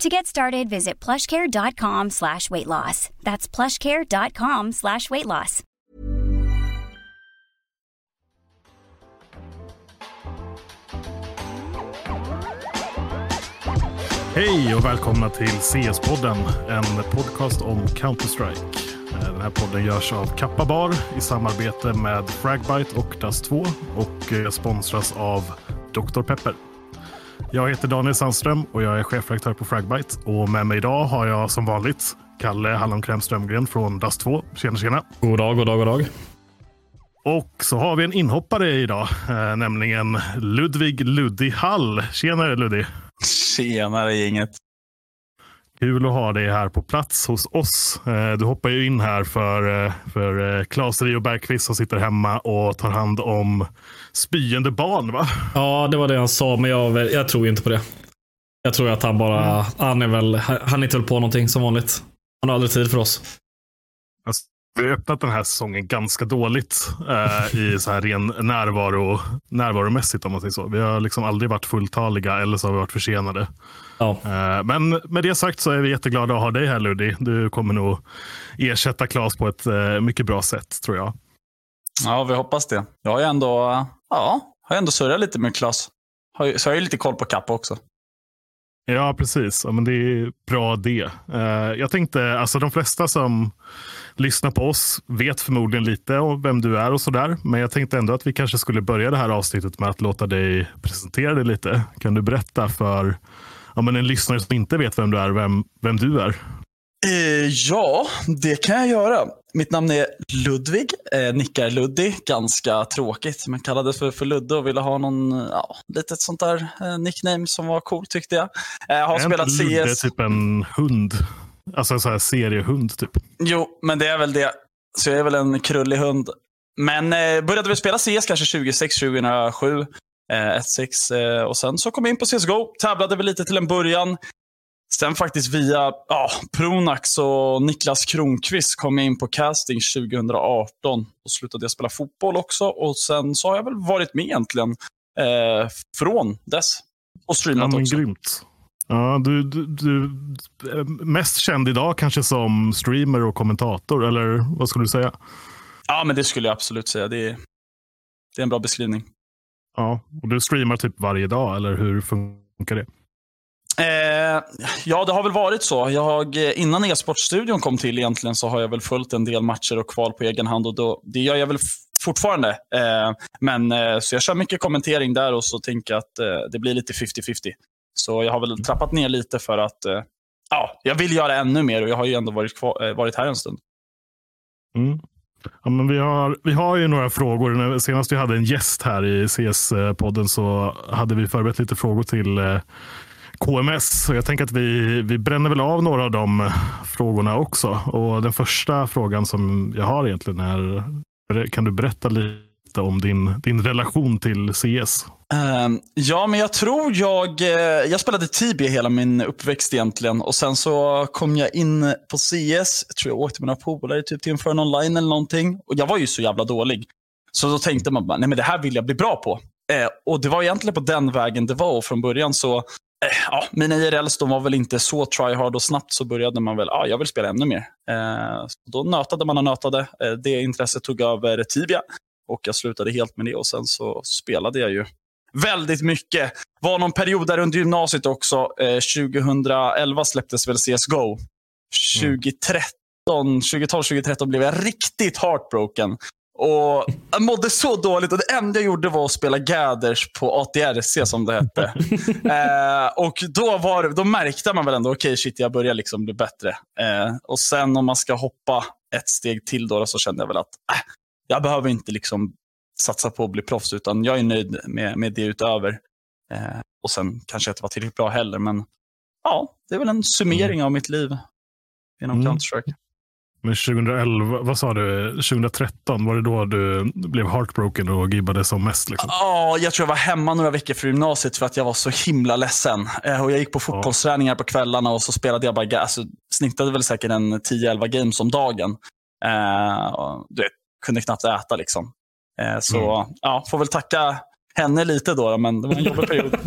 To get started, visit plushcare.com slash weight loss. That's plushcare.com slash weight loss. Hej och välkomna till CS-podden, en podcast om Counter-Strike. Eh, Den här podden görs av Kappa Bar i samarbete med Fragbite och Dust2 och eh, sponsras av Dr. Pepper. Jag heter Daniel Sandström och jag är chefredaktör på Fragbite. Och med mig idag har jag som vanligt Kalle Hallonkräm Strömgren från Dust2. Tjena, tjena. God dag, god dag, god dag. Och så har vi en inhoppare idag, eh, nämligen Ludvig Luddi Hall. Tjenare Luddi! Tjenare gänget. Kul att ha dig här på plats hos oss. Eh, Du hoppar ju in här för, eh, för eh, Claes Rio Bergqvist som sitter hemma och tar hand om spyende barn. va? Ja, det var det han sa, men jag, jag tror inte på det. Jag tror att han bara, han är väl, han hittar väl på någonting som vanligt. Han har aldrig tid för oss. Vi har öppnat den här säsongen ganska dåligt eh, i så här ren närvaro, närvaromässigt om man säger så. Vi har liksom aldrig varit fulltaliga eller så har vi varit försenade. Ja. Eh, men med det sagt så är vi jätteglada att ha dig här Luddi. Du kommer nog ersätta Claes på ett eh, mycket bra sätt tror jag. Ja, vi hoppas det. Jag har ju ändå, ja, har ju ändå surrat lite med ju- Så jag har ju lite koll på Kappa också. Ja, precis. Ja, men det är bra det. Eh, jag tänkte, alltså de flesta som lyssnar på oss vet förmodligen lite om vem du är och sådär. Men jag tänkte ändå att vi kanske skulle börja det här avsnittet med att låta dig presentera dig lite. Kan du berätta för ja, men en lyssnare som inte vet vem du är, vem, vem du är? Eh, ja, det kan jag göra. Mitt namn är Ludvig, eh, nickar Luddi. Ganska tråkigt, men kallades för, för Ludde och ville ha någon, ja, litet sånt där eh, nickname som var cool tyckte jag. Eh, har spelat inte Ludde CS. typ en hund? Alltså en sån här seriehund typ. Jo, men det är väl det. Så jag är väl en krullig hund. Men eh, började väl spela CS kanske 2006, 2007. Eh, 1-6 eh, och sen så kom jag in på CSGO. Tävlade väl lite till en början. Sen faktiskt via ja, Pronax och Niklas Kronqvist kom jag in på casting 2018. Och slutade jag spela fotboll också. Och sen så har jag väl varit med egentligen eh, från dess. Och Ja, streamat men också. grymt. Ja, du, du, du är mest känd idag kanske som streamer och kommentator, eller vad skulle du säga? Ja, men det skulle jag absolut säga. Det är, det är en bra beskrivning. Ja, och du streamar typ varje dag, eller hur funkar det? Eh, ja, det har väl varit så. Jag, eh, innan e-sportstudion kom till egentligen så har jag väl följt en del matcher och kval på egen hand. och då, Det gör jag väl fortfarande. Eh, men, eh, så jag kör mycket kommentering där och så tänker jag att eh, det blir lite 50-50. Så jag har väl trappat ner lite för att eh, ja, jag vill göra ännu mer och jag har ju ändå varit, kvar, eh, varit här en stund. Mm. Ja, men vi, har, vi har ju några frågor. Senast vi hade en gäst här i CS-podden eh, så hade vi förberett lite frågor till eh, KMS. Så jag tänker att vi, vi bränner väl av några av de eh, frågorna också. Och Den första frågan som jag har egentligen är, kan du berätta lite lite om din, din relation till CS. Um, ehm, ja, men jag tror jag... Eh, jag spelade Tibia hela min uppväxt egentligen. Och Sen så kom jag in på CS. Jag tror jag åkte med några polare typ till Inferno online eller någonting. Och Jag var ju så jävla dålig. Så då tänkte man bara, nej men det här vill jag bli bra på. Eh, och Det var egentligen på den vägen det var. Och från början så... Eh, ja, mina IRLs de var väl inte så tryhard och snabbt så började man väl, ja, jag vill spela ännu mer. Eh, så då nötade man och nötade. Eh, det intresset tog över Tibia. Och jag slutade helt med det och sen så spelade jag ju väldigt mycket. var någon period där under gymnasiet också. Eh, 2011 släpptes väl CSGO. 2013, 2012-2013 blev jag riktigt heartbroken. Och Jag mådde så dåligt och det enda jag gjorde var att spela Gathers på ATRC som det hette. eh, och då, var, då märkte man väl ändå, okej okay, shit jag börjar liksom bli bättre. Eh, och sen om man ska hoppa ett steg till då, så kände jag väl att äh, jag behöver inte liksom satsa på att bli proffs, utan jag är nöjd med, med det utöver. Eh, och sen kanske jag inte var tillräckligt bra heller, men ja, det är väl en summering av mitt liv inom Mm. Counter-Strike. Men 2011, vad sa du? 2013, var det då du blev heartbroken och gibbade som mest? Liksom? Ja, jag tror jag var hemma några veckor för gymnasiet för att jag var så himla ledsen. Eh, och jag gick på fotbollsträningar på kvällarna och så spelade jag bara, alltså, snittade väl säkert en 10-11 games om dagen. Eh, du vet, kunde knappt äta liksom. Eh, så ja, får väl tacka henne lite då, då, men det var en jobbig period.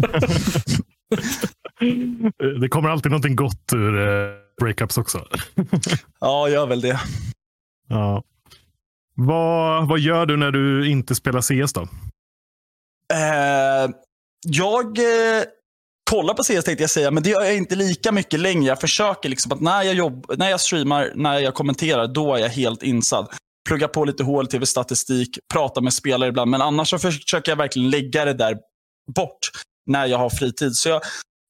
Det kommer alltid någonting gott ur eh, breakups också. ja, gör väl det. Ja. Vad, vad gör du när du inte spelar CS då? Eh, jag eh, kollar på CS tänkte jag säga, men det gör jag inte lika mycket längre. Jag försöker liksom att när jag, jobb, när jag streamar, när jag kommenterar, då är jag helt insatt. Plugga på lite HLTV-statistik, prata med spelare ibland, men annars så försöker jag verkligen lägga det där bort när jag har fritid. Så jag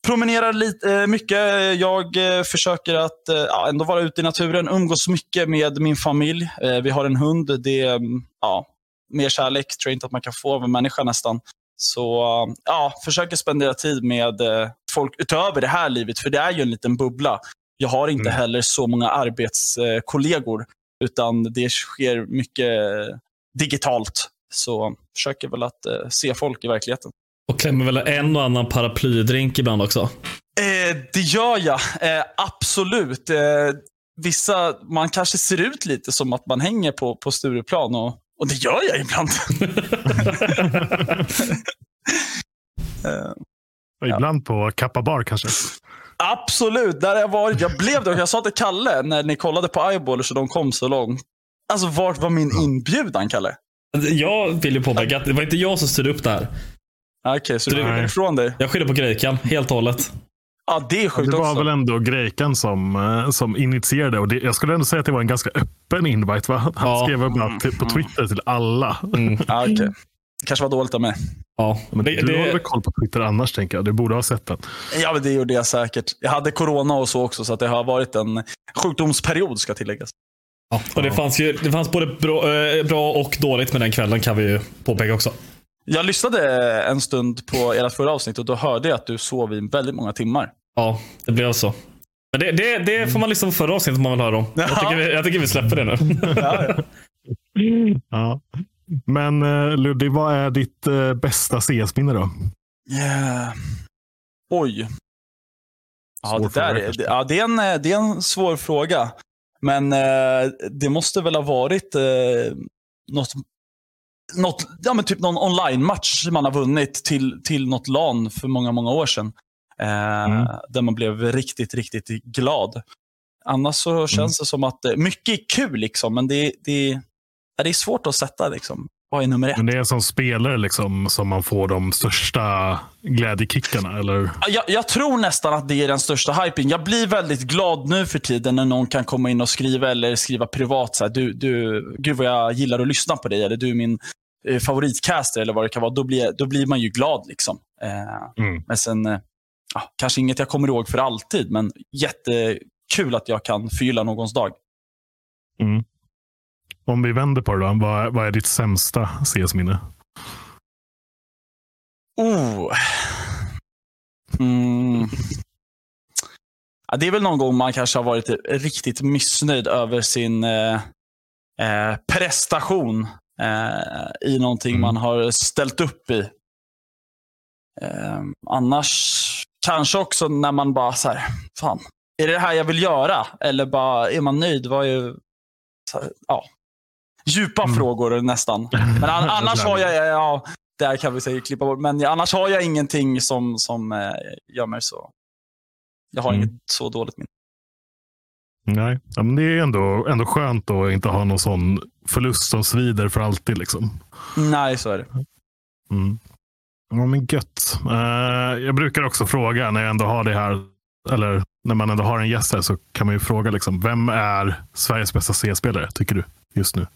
promenerar lite, eh, mycket. Jag eh, försöker att eh, ja, ändå vara ute i naturen, umgås mycket med min familj. Vi har en hund. Det är mm, ja, mer kärlek tror jag inte att man kan få av en människa nästan. Så ja, försöker spendera tid med folk utöver det här livet, för det är ju en liten bubbla. Jag har inte heller så många arbetskollegor, utan det sker mycket digitalt. Så försöker väl att eh, se folk i verkligheten. Och klämmer väl en och annan paraplydrink ibland också. Eh, det gör jag, eh, absolut. Eh, vissa, man kanske ser ut lite som att man hänger på, på Stureplan och, och det gör jag ibland. eh, Och Ibland på Kappa Bar kanske? Absolut, där har jag varit. Jag blev det. Jag sa till Kalle när ni kollade på Eyeballers och de kom så långt. Alltså vart var min inbjudan, Kalle? Jag vill ju påpeka att det var inte jag som styrde upp det här. Ah, Okej, så du är ifrån dig? Jag skyller på Grejkan helt och hållet. Ja, det är sjukt Det var också. väl ändå Grejkan som, eh, som initierade och det, jag skulle ändå säga att det var en ganska öppen invite. Va? Han Ja. skrev bara till, på Twitter till alla. Ah, okej. Kanske var dåligt av mig. Ja, Men det, du har väl koll på Twitter annars tänker jag. Du borde ha sett den. Ja, men det gjorde jag säkert. Jag hade corona och så också, så att det har varit en sjukdomsperiod ska tilläggas. ja, och det, fanns ju, det fanns både bra, eh, bra och dåligt med den kvällen kan vi ju påpeka också. Jag lyssnade en stund på ert förra avsnitt och då hörde jag att du sov i väldigt många timmar. Ja, det blev så. Men det, det, det får man lyssna på förra avsnittet om man vill höra om. Jag tycker, vi, jag tycker vi släpper det nu. Ja. Men eh, Ludvig, vad är ditt eh, bästa CS-minne då? Yeah. Oj. Ja, det, där är, ja, det, är en, eh, det är en svår fråga. Men eh, det måste väl ha varit eh, något, något, ja, men typ någon online-match man har vunnit till, till något LAN för många, många år sedan. Eh, Mm. Där man blev riktigt, riktigt glad. Annars så känns det som att mycket är kul, liksom, men det, det, det är svårt att sätta. Liksom. Vad är nummer ett? Men det är som spelare liksom, som man får de största glädjekickarna? Eller? Ja, Jag, jag tror nästan att det är den största hypen. Jag blir väldigt glad nu för tiden när någon kan komma in och skriva eller skriva privat. Så här, du, du, Gud vad jag gillar att lyssna på dig. Eller du är min eh, favoritcaster eller vad det kan vara. Då blir, då blir man ju glad. liksom. Eh, Mm. Men sen, eh, kanske inget jag kommer ihåg för alltid. Men jättekul att jag kan förgylla någons dag. Mm. Om vi vänder på det då, vad, är- vad är ditt sämsta CS-minne? Oh. Mm. Ja, det är väl någon gång man kanske har varit riktigt missnöjd över sin eh, eh, prestation. eh, i någonting Mm. man har ställt upp i. Eh, annars kanske också när man bara så här, fan, är det det här jag vill göra? Eller bara, är man nöjd? Är, så här, ja, djupa Mm. frågor nästan. Men an, annars har jag, ja, där kan vi säga klippa bort. Men annars har jag ingenting som, som eh, gör mig så. Jag har Mm. inget så dåligt minne. Nej, men det är ändå, ändå skönt att inte ha någon sån förlust som svider för alltid. Liksom. Nej, så är det. Mm. Ja, men gött. Eh, jag brukar också fråga när jag ändå har det här, eller när man ändå har en gäst här, så kan man ju fråga liksom, vem är Sveriges bästa C-spelare, tycker du, just nu?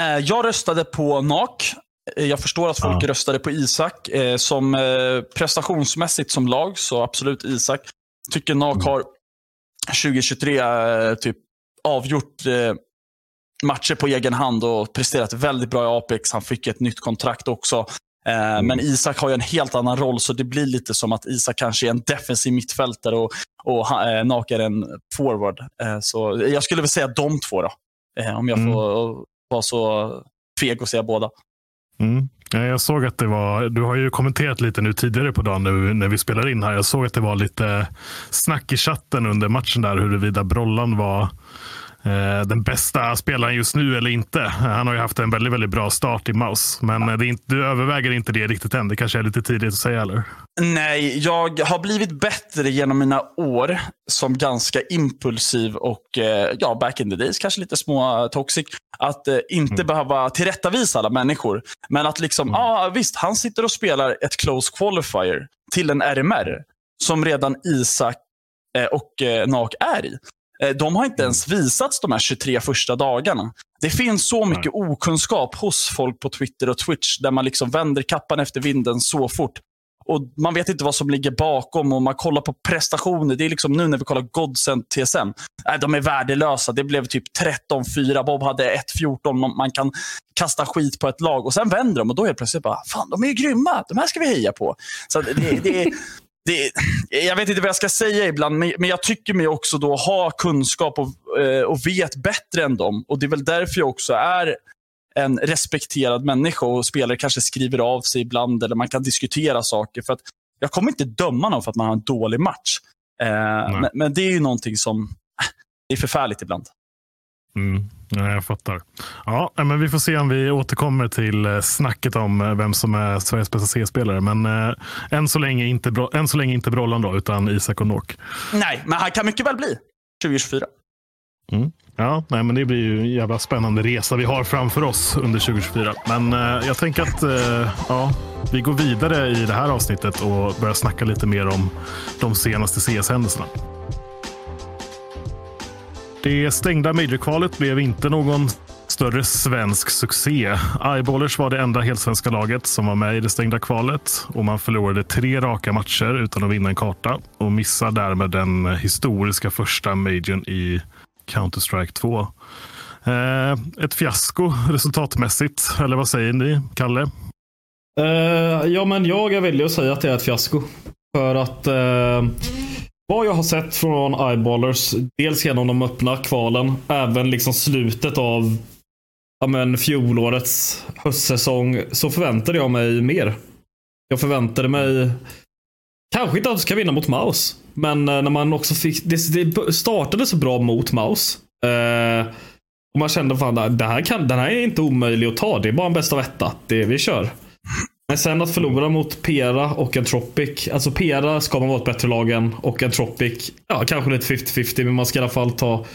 Eh, Jag röstade på NAK. Eh, Jag förstår att folk Ja. röstade på Isak. Eh, Som prestationsmässigt som lag, så absolut Isak. Tycker NAK Mm. har 2023 eh, typ avgjort matcher på egen hand och presterat väldigt bra i Apex. Han fick ett nytt kontrakt också. Eh, Men Isak har ju en helt annan roll, så det blir lite som att Isak kanske är en defensiv mittfältare och, och NAK är en forward. Så jag skulle väl säga de två då. Om jag Mm vara så feg och säga båda. Mm. Ja, Jag såg att det var, du har ju kommenterat lite nu tidigare på dagen nu när vi spelar in här. Jag såg att det var lite snack i chatten under matchen där huruvida Brollan var den bästa spelaren just nu eller inte. Han har ju haft en väldigt, väldigt bra start i Maus. Men eh, det inte, du överväger inte det riktigt än. Det kanske är lite tidigt att säga eller? Nej, jag har blivit bättre genom mina år som ganska impulsiv och eh, ja, back in the days kanske lite små eh, toxic. Att eh, inte Mm. behöva tillrättavisa alla människor. Men att liksom, ja visst, han sitter och spelar ett close qualifier till en RMR som redan Isak eh, och eh, NAK är i. Eh, de har inte ens visats de här 23 första dagarna. Det finns så mycket okunskap hos folk på Twitter och Twitch där man liksom vänder kappan efter vinden så fort. Och Man vet inte vad som ligger bakom och man kollar på prestationer. Det är liksom nu när vi kollar Godsend TSM. Nej, de är värdelösa. Det blev typ 13-4. Bob hade 1-14. Man, kan kasta skit på ett lag och sen vänder de och då är det plötsligt bara, fan de är ju grymma. De här ska vi heja på. Så det, det, det, jag vet inte vad jag ska säga ibland, men, men jag tycker mig också då ha kunskap och, eh, och vet bättre än dem. Och Det är väl därför jag också är en respekterad människa och spelare kanske skriver av sig ibland eller man kan diskutera saker. För att Jag kommer inte döma någon för att man har en dålig match. Eh, men, men det är ju någonting som det är förfärligt ibland. Mm. Ja, jag fattar. Ja, men vi får se om vi återkommer till eh, snacket om eh, vem som är Sveriges bästa C-spelare. Men eh, än, så länge inte, Bro- än så länge inte Brollan då, utan Isak och Nok. Nej, men han kan mycket väl bli 2024. Mm. Ja, nej, men det blir ju en jävla spännande resa vi har framför oss under 2024. Men eh, jag tänker att eh, ja, vi går vidare i det här avsnittet och börjar snacka lite mer om de senaste CS-händelserna. Det stängda Major-kvalet blev inte någon större svensk succé. Eyeballers var det enda helsvenska laget som var med i det stängda kvalet och man förlorade tre raka matcher utan att vinna en karta och missar därmed den historiska första majorn i Counter-Strike 2. Eh, ett fiasko resultatmässigt, eller vad säger ni, Kalle? Eh, ja, men jag väljer att säga att det är ett fiasko. För att eh, vad jag har sett från Eyeballers, dels genom de öppna kvalen, även liksom slutet av ja, men fjolårets höstsäsong, så förväntade jag mig mer. Jag förväntade mig kanske inte att de ska vinna mot Maus, men eh, när man också fick, det, det startade så bra mot Maus. Eh, och man kände fan, det här kan, den här är inte omöjlig att ta. Det är bara en bäst av etta. Det, vi kör. Men sen att förlora mot Pera och Entropic. Alltså Pera ska man vara ett bättre lag än och Entropic, ja kanske lite 50-50 men man ska i alla fall ta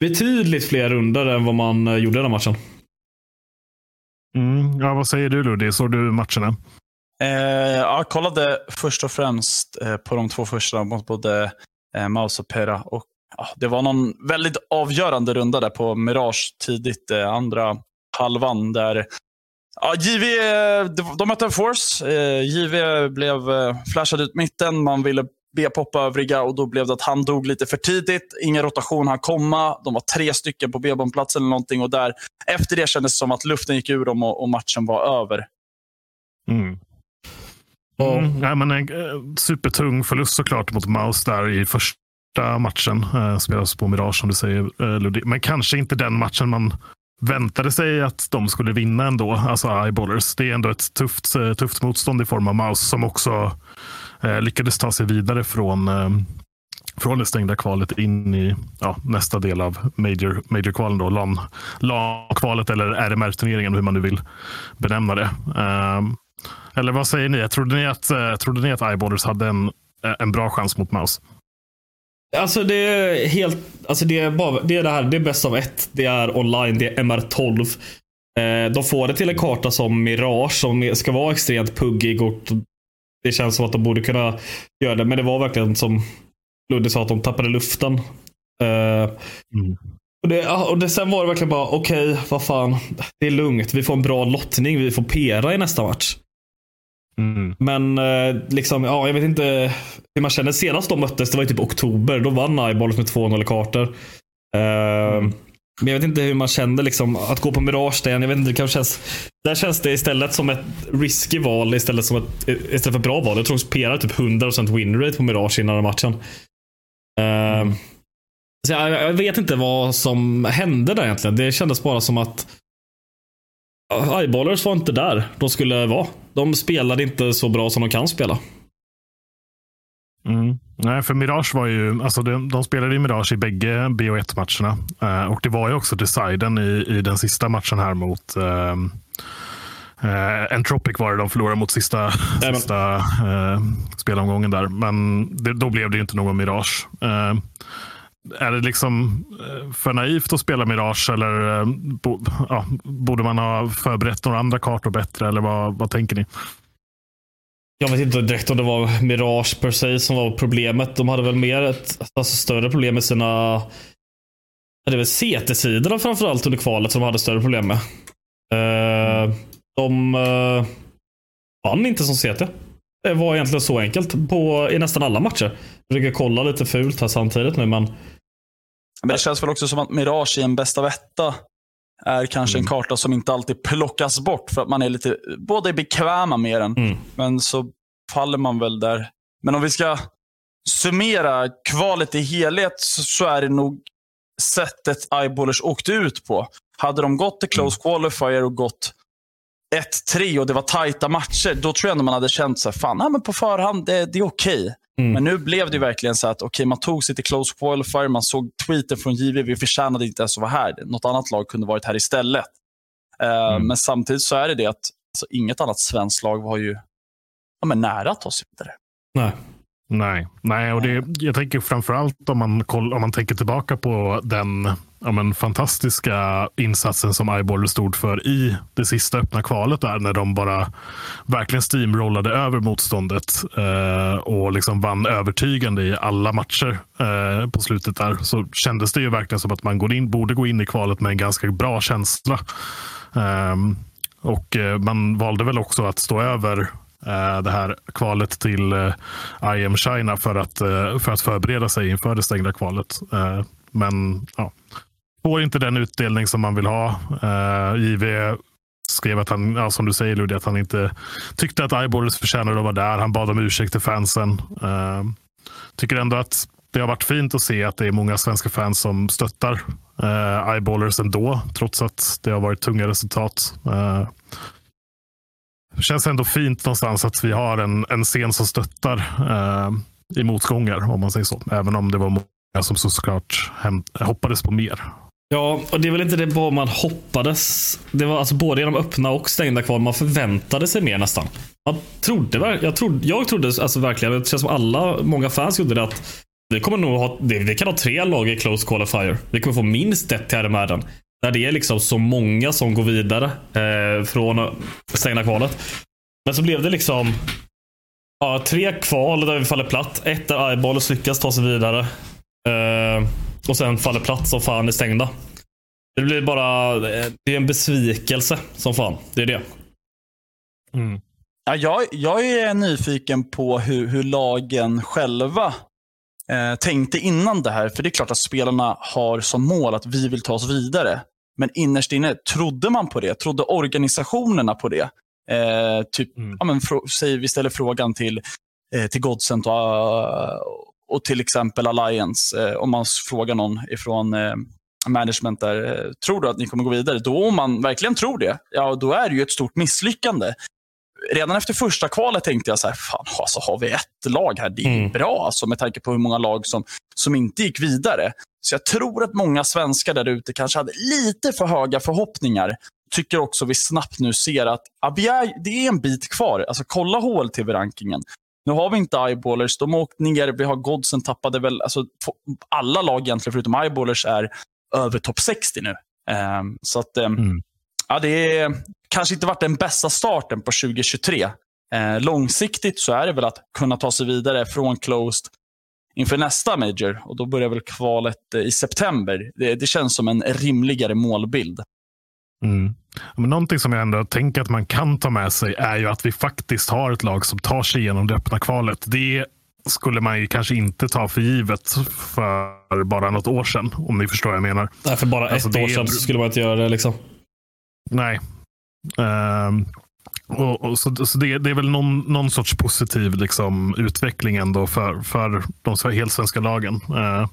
betydligt fler runder än vad man eh, gjorde den här matchen. Mm, ja, vad säger du Ludde? Såg du matcherna? Eh, jag kollade först och främst eh, på de två första mot både eh, Maus och Pera. Och, ja, det var någon väldigt avgörande runda där på Mirage tidigt, eh, andra halvan. där ja, JV, eh, de- mötte en Force. Eh, JV blev eh, flashad ut mitten. Man ville B-poppa övriga och då blev det att han dog lite för tidigt. Ingen rotation hann komma. De var tre stycken på B-bombplatsen eller någonting. Och där, efter det kändes det som att luften gick ur dem och, och matchen var över. Mm. Mm, nej, men en eh, supertung förlust såklart mot Maus där i första matchen. Eh, spelas på Mirage som du säger eh, Ludde. Men kanske inte den matchen man väntade sig att de skulle vinna ändå, alltså Eyeballers. Det är ändå ett tufft, eh, tufft motstånd i form av Mouse som också eh, lyckades ta sig vidare från, eh, från det stängda kvalet in i ja, nästa del av major, major kvalen då, LAN, LAN-kvalet eller RMR-turneringen, hur man nu vill benämna det. Eh, eller vad säger ni? Trodde ni att, eh, trodde ni att Eyeballers hade en, eh, en bra chans mot Mouse? Alltså det är helt, alltså det är bara, det är det här, det är bäst av ett. Det är online, det är MR12. Eh, de får det till en karta som Mirage som ska vara extremt puggig och det känns som att de borde kunna göra det. Men det var verkligen som Ludde sa att de tappade luften. Eh, mm. och, det, och det, sen var det verkligen bara okej, okay, vad fan. Det är lugnt. Vi får en bra lottning. Vi får pera i nästa match. Mm. Men eh, liksom, ja, jag vet inte hur man känner. Senast de möttes, det var typ oktober. Då vann Eyeballs med 2-0 kartor. Uh, mm. Men jag vet inte hur man kände liksom, att gå på Mirage där. Jag vet inte, det kanske känns, där känns det istället som ett risky val istället, som ett, istället för ett bra val. Jag tror de spelar typ 100% winrate på Mirage innan matchen. Uh, mm. så jag, jag, vet inte vad som hände där egentligen. Det kändes bara som att Eyeballers var inte där de skulle vara. De spelade inte så bra som de kan spela. Mm. Nej, för Mirage var ju, alltså de, de spelade i Mirage i bägge BO1-matcherna. Uh, och det var ju också deciden i, i den sista matchen här mot uh, uh, Entropic var det de förlorade mot sista, sista uh, spelomgången där. Men det, då blev det ju inte någon Mirage. Är det liksom eh, för naivt att spela Mirage eller eh, bo, ja, borde man ha förberett några andra kartor bättre? Eller vad, vad tänker ni? Jag vet inte direkt om det var Mirage per se som var problemet. De hade väl mer ett alltså, större problem med sina det är väl CT-sidorna framförallt under kvalet som de hade större problem med. Uh, de uh, vann inte som CT. Det var egentligen så enkelt på, i nästan alla matcher. Jag försöker kolla lite fult här samtidigt nu, men... Men det känns väl också som att Mirage i en bästa vetta är kanske mm. en karta som inte alltid plockas bort för att man är lite, både bekväma med den, mm. men så faller man väl där. Men om vi ska summera kvalet i helhet så, är det nog sättet Eyeballers åkte ut på. Hade de gått till close mm. qualifier och gått 1-3 och det var tajta matcher, då tror jag ändå man hade känt så här, fan, nej, men på förhand, det, det är okej. Okay. Mm. Men nu blev det verkligen så att okay, man tog sig till close qualifier, man såg tweeten från JV, vi förtjänade inte ens att vara här. Något annat lag kunde varit här istället. Uh, mm. Men samtidigt så är det det att alltså, inget annat svenskt lag var ju ja, men nära att ta sig vidare. Nej. Nej, Nej och det, jag tänker framförallt om man, om man tänker tillbaka på den ja, men, fantastiska insatsen som Eyeballer stod för i det sista öppna kvalet där när de bara verkligen steamrollade över motståndet eh, och liksom vann övertygande i alla matcher eh, på slutet där så kändes det ju verkligen som att man går in, borde gå in i kvalet med en ganska bra känsla. Eh, och man valde väl också att stå över Eh, det här kvalet till eh, I am China för att, eh, för att förbereda sig inför det stängda kvalet. Men ja, får inte den utdelning som man vill ha. JV skrev att han, ja, som du säger Ludvig, att han inte tyckte att Eyeballers förtjänade att vara där. Han bad om ursäkt till fansen. Tycker ändå att det har varit fint att se att det är många svenska fans som stöttar uh, Eyeballers ändå, trots att det har varit tunga resultat. Uh, det känns ändå fint någonstans att vi har en, en scen som stöttar eh, i motgångar, om man säger så. Även om det var många som såklart hoppades på mer. Ja, och det är väl inte det bara man hoppades. Det var alltså både genom öppna och stängda kval. Man förväntade sig mer nästan. Man trodde, jag trodde, jag trodde alltså verkligen, det känns som alla, många fans gjorde det att vi kommer nog ha, vi kan ha tre lag i close qualifier. Vi kommer få minst ett till RMR. Där det är liksom så många som går vidare eh, från stängda kvalet. Men så blev det liksom ja, tre kval där vi faller platt. Ett där Eyeballers lyckas ta sig vidare. Eh, och sen faller platt som fan i stängda. Det blir bara det är en besvikelse som fan. Det är det. Mm. Ja, jag, jag är nyfiken på hur, hur lagen själva eh, tänkte innan det här. För det är klart att spelarna har som mål att vi vill ta oss vidare. Men innerst inne, trodde man på det? Trodde organisationerna på det? Eh, typ, mm. ja, men, säg vi ställer frågan till, eh, till Godsent och, och till exempel Alliance. Eh, om man frågar någon ifrån eh, management där, tror du att ni kommer gå vidare? Då om man verkligen tror det, ja då är det ju ett stort misslyckande. Redan efter första kvalet tänkte jag så här, fan alltså, har vi ett lag här, det är mm. bra alltså, med tanke på hur många lag som, som inte gick vidare. Så jag tror att många svenskar där ute kanske hade lite för höga förhoppningar. Tycker också vi snabbt nu ser att ja, är, det är en bit kvar. Alltså kolla HLTV-rankingen. Nu har vi inte eyeballers, de har åkt ner, vi har Godsen tappade väl, alltså alla lag egentligen förutom eyeballers är över topp 60 nu. Um, så att, um, mm. ja, det är kanske inte varit den bästa starten på 2023. Uh, långsiktigt så är det väl att kunna ta sig vidare från closed inför nästa major. Och Då börjar väl kvalet uh, i september. Det, det, känns som en rimligare målbild. Mm. Men någonting som jag ändå tänker att man kan ta med sig är ju att vi faktiskt har ett lag som tar sig igenom det öppna kvalet. Det skulle man ju kanske inte ta för givet för bara något år sedan. Om ni förstår vad jag menar. Nej, för bara alltså, ett år sedan skulle man inte göra det. liksom. Nej. Um, och, och, så, så det, det, är väl någon, någon sorts positiv liksom, utveckling ändå för, för de helsvenska lagen. Uh,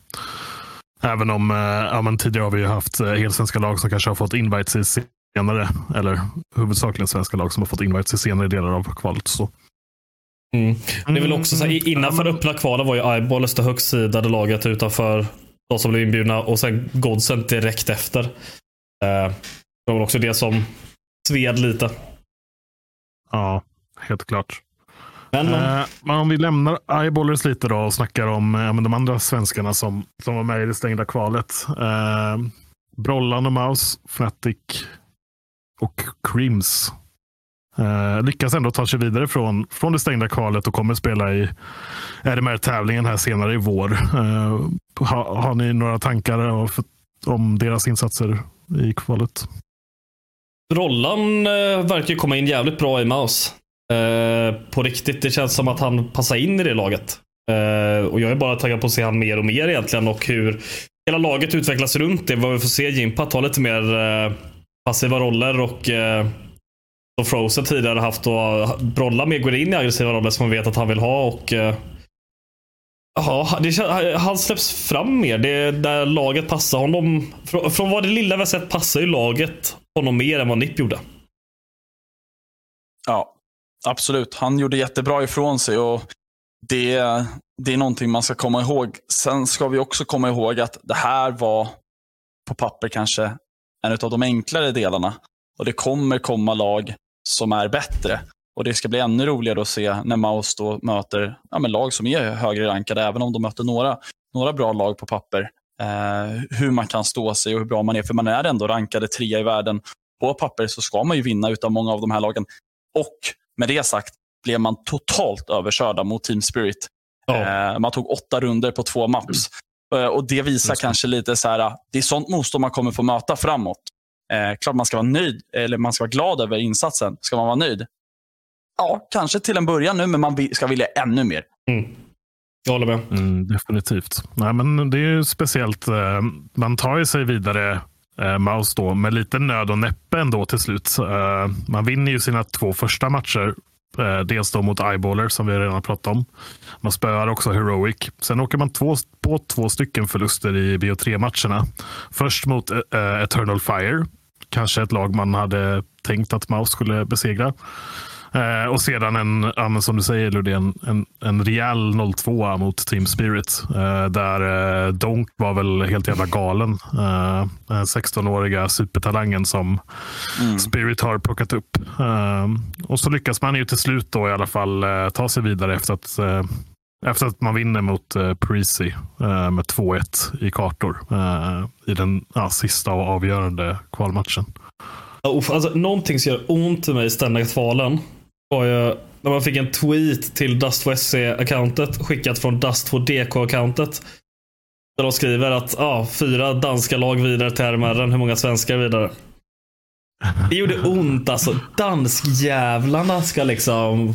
även om uh, ja, tidigare har vi haft uh, helsvenska lag som kanske har fått invites i senare, eller huvudsakligen svenska lag som har fått invites i senare delar av kvalet. Så. Mm. Det är väl också så här, mm. innanför öppna kvalet var ju Eyeballs det högstsidade laget utanför de som blev inbjudna och sen Godsen direkt efter. Eh, det var också det som sved lite. Ja, helt klart. Men, eh, om vi lämnar Eyeballers lite då och snackar om eh, de andra svenskarna som, som var med i det stängda kvalet. Eh, Brollan och Maus, Fnatic och Crims Uh, lyckas ändå ta sig vidare från, från det stängda kvalet och kommer spela i RMR-tävlingen här senare i vår. Uh, ha, har ni några tankar om, om deras insatser i kvalet? Rollan eh, verkar komma in jävligt bra i Maus. Eh, på riktigt. Det känns som att han passar in i det laget. Eh, och Jag är bara taggad på att se han mer och mer egentligen och hur hela laget utvecklas runt det. Vad vi får se Jimpa ta lite mer eh, passiva roller och som Frozen tidigare haft och Brolla mer går in i aggressiva roller som man vet att han vill ha. och eh, Ja, det, han släpps fram mer. Det där laget passar honom. Från, från vad det lilla vi har sett passar ju laget honom mer än vad Nipp gjorde. Ja, absolut. Han gjorde jättebra ifrån sig och det, det är någonting man ska komma ihåg. Sen ska vi också komma ihåg att det här var på papper kanske en av de enklare delarna. Och det kommer komma lag som är bättre. Och Det ska bli ännu roligare att se när Maus då möter ja, men lag som är högre rankade, även om de möter några, några bra lag på papper. Eh, hur man kan stå sig och hur bra man är, för man är ändå rankade trea i världen. På papper så ska man ju vinna utav många av de här lagen. Och med det sagt blev man totalt överkörda mot Team Spirit. Ja. Eh, man tog åtta runder på två maps. Mm. och Det visar kanske lite så här, det är sånt motstånd man kommer få möta framåt. Eh, klart man ska vara nöjd, eller man ska vara glad över insatsen. Ska man vara nöjd? Ja, kanske till en början nu, men man ska vilja ännu mer. Mm. Jag håller med. Mm, definitivt. Nej, men det är speciellt. Eh, man tar ju sig vidare eh, Maus då med lite nöd och näppe ändå till slut. Eh, man vinner ju sina två första matcher. Eh, dels då mot Eyeballer som vi redan pratat om. Man spöar också Heroic. Sen åker man två, på två stycken förluster i BO3-matcherna. Först mot eh, eh, Eternal Fire kanske ett lag man hade tänkt att Maus skulle besegra. Eh, och sedan en, ja, som du säger Ludén, en, en rejäl 0-2 mot Team Spirit. Eh, där eh, Donk var väl helt jävla galen. Eh, 16-åriga supertalangen som mm. Spirit har plockat upp. Eh, och så lyckas man ju till slut då i alla fall eh, ta sig vidare efter att eh, efter att man vinner mot eh, Parisi eh, med 2-1 i kartor eh, i den ja, sista och avgörande kvalmatchen. Alltså, någonting som gör ont i mig i ständiga kvalen var ju när man fick en tweet till Dust2SC-accountet skickat från Dust2DK-accountet. Där de skriver att ah, fyra danska lag vidare till RMR, hur många svenskar vidare? Det gjorde ont alltså. Danskjävlarna ska liksom...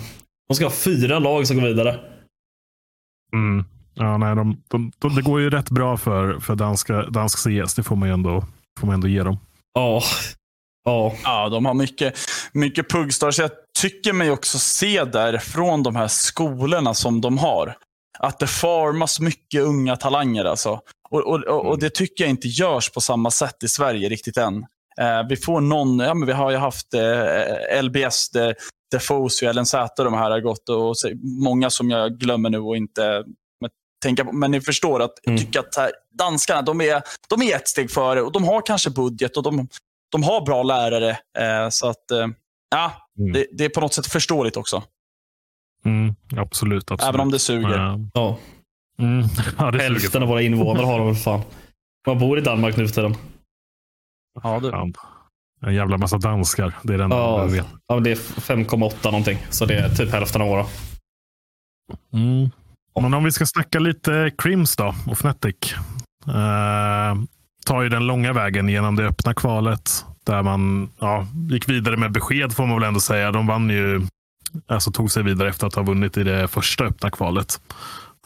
De ska ha fyra lag som går vidare. Mm. Ja, nej, de, de, de, det går ju rätt bra för, för danska, dansk CS. Det får man ju ändå, får man ändå ge dem. Ja. Ja. ja, de har mycket, mycket puggstars. Jag tycker mig också se där från de här skolorna som de har. Att det formas mycket unga talanger. Alltså. Och, och, och, och det tycker jag inte görs på samma sätt i Sverige riktigt än. Eh, vi får någon, ja, men vi har ju haft eh, LBS, de, Defoe, LNZ, de här har gått och så, många som jag glömmer nu och inte tänka på. Men ni förstår att jag tycker att här, danskarna, de är, de är ett steg före och de har kanske budget och de, de har bra lärare. Eh, så att, eh, ja, Mm. det, det är på något sätt förståeligt också. Mm, absolut, absolut. Även om det suger. Ja. Mm. Ja, det Hälften suger av våra invånare har de väl fan. Man bor i Danmark nu för tiden. Ja, du. fan. En jävla massa danskar. Det är den Ja, jag vet. ja, det är 5,8 någonting. Så det är typ hälften av våra. Mm. Men om vi ska snacka lite Crims då och Fnatic. Eh, tar ju den långa vägen genom det öppna kvalet. Där man ja, gick vidare med besked får man väl ändå säga. De vann ju, alltså tog sig vidare efter att ha vunnit i det första öppna kvalet.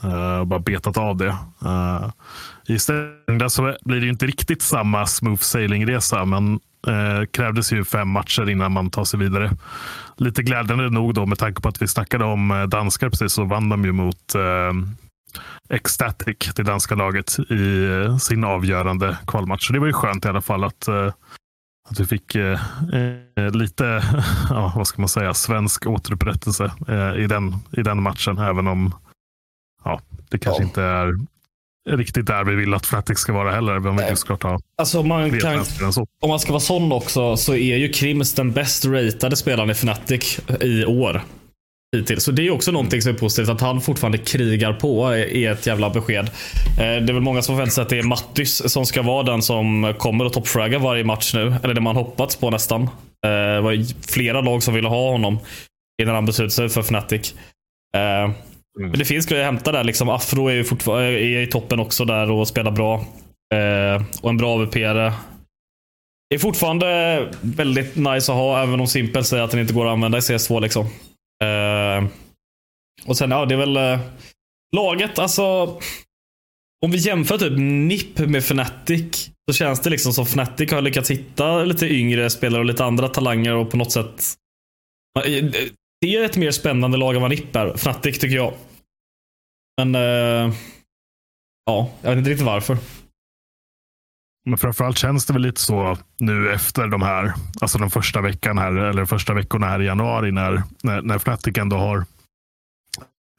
Uh, och bara betat av det. Uh, I stängda så blir det ju inte riktigt samma smooth sailing-resa. Men eh, krävdes ju fem matcher innan man tar sig vidare. Lite glädjande nog då med tanke på att vi snackade om eh, danskar precis så vann de ju mot eh, Ecstatic, det danska laget, i eh, sin avgörande kvalmatch. Så det var ju skönt i alla fall att, eh, att vi fick eh, lite, ja, vad ska man säga, svensk återupprättelse i, den, i den matchen. Även om ja, det kanske Ja. inte är riktigt där vi vill att Fnatic ska vara heller. Men vi såklart ha Alltså man kan, om man ska vara sån också så är ju Krims den bäst ratade spelaren i Fnatic i år. Hittills. Så det är också någonting som är positivt. Att han fortfarande krigar på eh, är ett jävla besked. Eh, det är väl många som förväntar sig att det är Mattis som ska vara den som kommer och toppfragga varje match nu. Eller det man hoppats på nästan. Eh, det var flera lag som ville ha honom innan han beslutade sig för Fnatic. Men det finns grejer att hämta där. Liksom Afro är ju fortfarande är i toppen också där och spelar bra. Och en bra avp -are. Det är fortfarande väldigt nice att ha, även om Simpel säger att den inte går att använda i CS2. Liksom. Eh, och sen, ja, det är väl eh, laget. Alltså, om vi jämför typ NIP med Fnatic så känns det liksom som Fnatic har lyckats hitta lite yngre spelare och lite andra talanger och på något sätt. Eh, det är ett mer spännande lag än vad NIP är. Fnatic tycker jag. Men ja, jag vet inte riktigt varför. Men framförallt känns det väl lite så nu efter de här, alltså den första veckan här, eller första veckorna här i januari när, när, när Fnatic ändå har,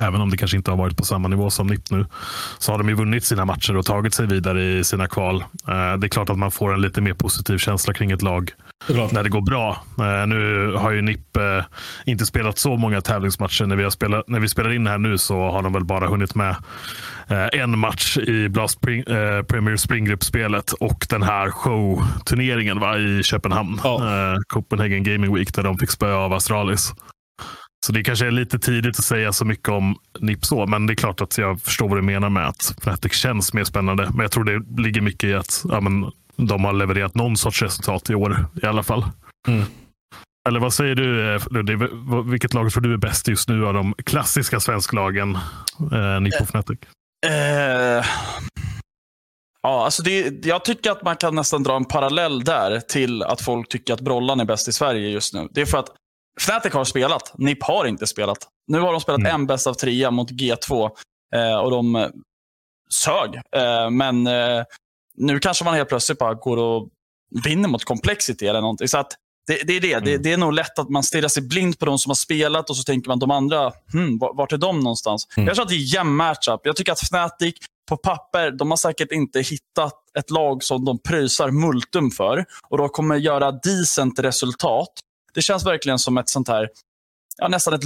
även om det kanske inte har varit på samma nivå som NIP nu, så har de ju vunnit sina matcher och tagit sig vidare i sina kval. Eh, Det är klart att man får en lite mer positiv känsla kring ett lag Såklart. när det går bra. Eh, Nu har ju NIP eh, inte spelat så många tävlingsmatcher. När vi, har spelat, när vi spelar in här nu så har de väl bara hunnit med en match i Blast Spring, Premier Springgrupp-spelet och den här showturneringen va, i Köpenhamn. Ja. Copenhagen Gaming Week där de fick spö av Astralis. Så det kanske är lite tidigt att säga så mycket om NIP så, men det är klart att jag förstår vad du menar med att Fnatic känns mer spännande. Men jag tror det ligger mycket i att ja, men, de har levererat någon sorts resultat i år i alla fall. Mm. Eller vad säger du eh, v- Vilket lag tror du är bäst just nu av de klassiska svensklagen? Eh, NIP och Fnatic. Eh, ja, alltså det, jag tycker att man kan nästan dra en parallell där till att folk tycker att Brollan är bäst i Sverige just nu. Det är för att Fnatic har spelat, NIP har inte spelat. Nu har de spelat Mm. en bäst av trea mot G2 eh, och de eh, sög. Eh, men eh, nu kanske man helt plötsligt bara går och vinner mot Complexity eller någonting. Så att det, det är det. det. Det är nog lätt att man stirrar sig blind på de som har spelat och så tänker man de andra, hmm, var- vart är de någonstans? Mm. Jag tror att det är jämn matchup. Jag tycker att Fnatic på papper, de har säkert inte hittat ett lag som de pröjsar multum för och de kommer göra decent resultat. Det känns verkligen som ett sånt här, ja, nästan ett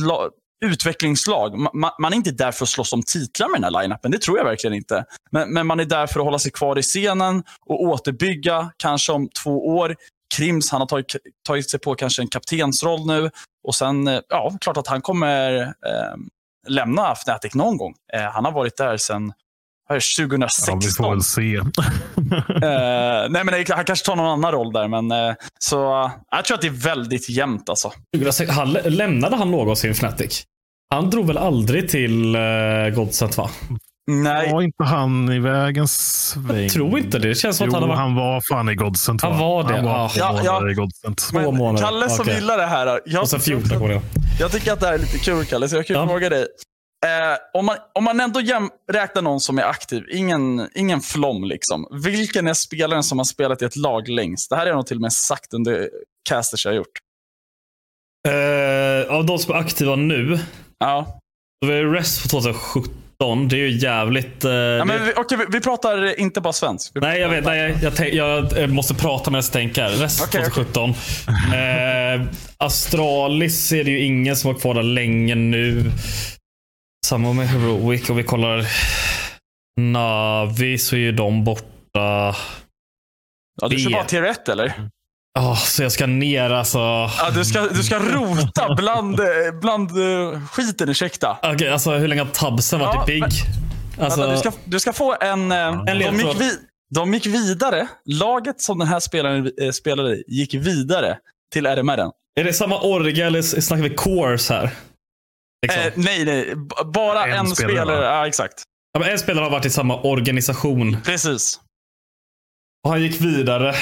utvecklingslag. Man, man är inte där för att slåss om titlar med den här line-upen, det tror jag verkligen inte. Men, men man är där för att hålla sig kvar i scenen och återbygga, kanske om två år. Krims, han har tagit, tagit sig på kanske en kaptensroll nu. Och sen, eh, ja, klart att han kommer eh, lämna Fnatic någon gång. Eh, han har varit där sedan 2016. Ja, vi får väl se. Eh, nej, men det, han kanske tar någon annan roll där. Men, eh, så eh, jag tror att det är väldigt jämnt. Alltså. 2006 Han, lämnade han någonsin Fnatic? Han drog väl aldrig till uh, Godsent va? Nej, Var inte han i vägen sväng? Jag tror inte det. Det känns som Jo, att han varit... han var fan i Godsent. Han var det, Han var ah. Ja, ja. i Godsent. Men månader. Kalle som Okej. gillar det här. Jag, Och sen 14 går det. jag tycker att det här är lite kul, Kalle, så jag kan Ja. fråga dig. Eh, om, man, om man ändå jäm, räknar någon som är aktiv, ingen, ingen flom liksom. Vilken är spelaren som har spelat i ett lag längst? Det här är nog till och med sagt under casters jag har gjort. Eh, av de som är aktiva nu. Ja. Då är det Rest på 2017. Det är ju jävligt... Eh, ja men vi, okej, vi, vi pratar inte bara svensk. Nej, jag vet. Nej, jag, tänk, jag, måste prata medan jag tänker. Rest Okej, 2017. eh, Astralis är det ju ingen som har kvar där länge nu. Samma med Heroic. Och vi kollar Navi så är ju de borta. Ja, du kör bara tier 1 eller? Oh, så jag ska ner alltså. Ja, du, ska, du ska rota bland, eh, bland uh, skiten, ursäkta. Okej, alltså hur länge har tabsen varit Ja, i men- Alltså, du, ska, du ska få en... eh, En de, gick vi, de gick vidare. Laget som den här spelaren eh, spelade i gick vidare till RMR. Är det samma orga eller snackar vi cores här? Liksom. Eh, nej, nej. B- bara En en, spelare, spelare. Ja, exakt. Ja, en spelare har varit i samma organisation. Precis. Och han gick vidare.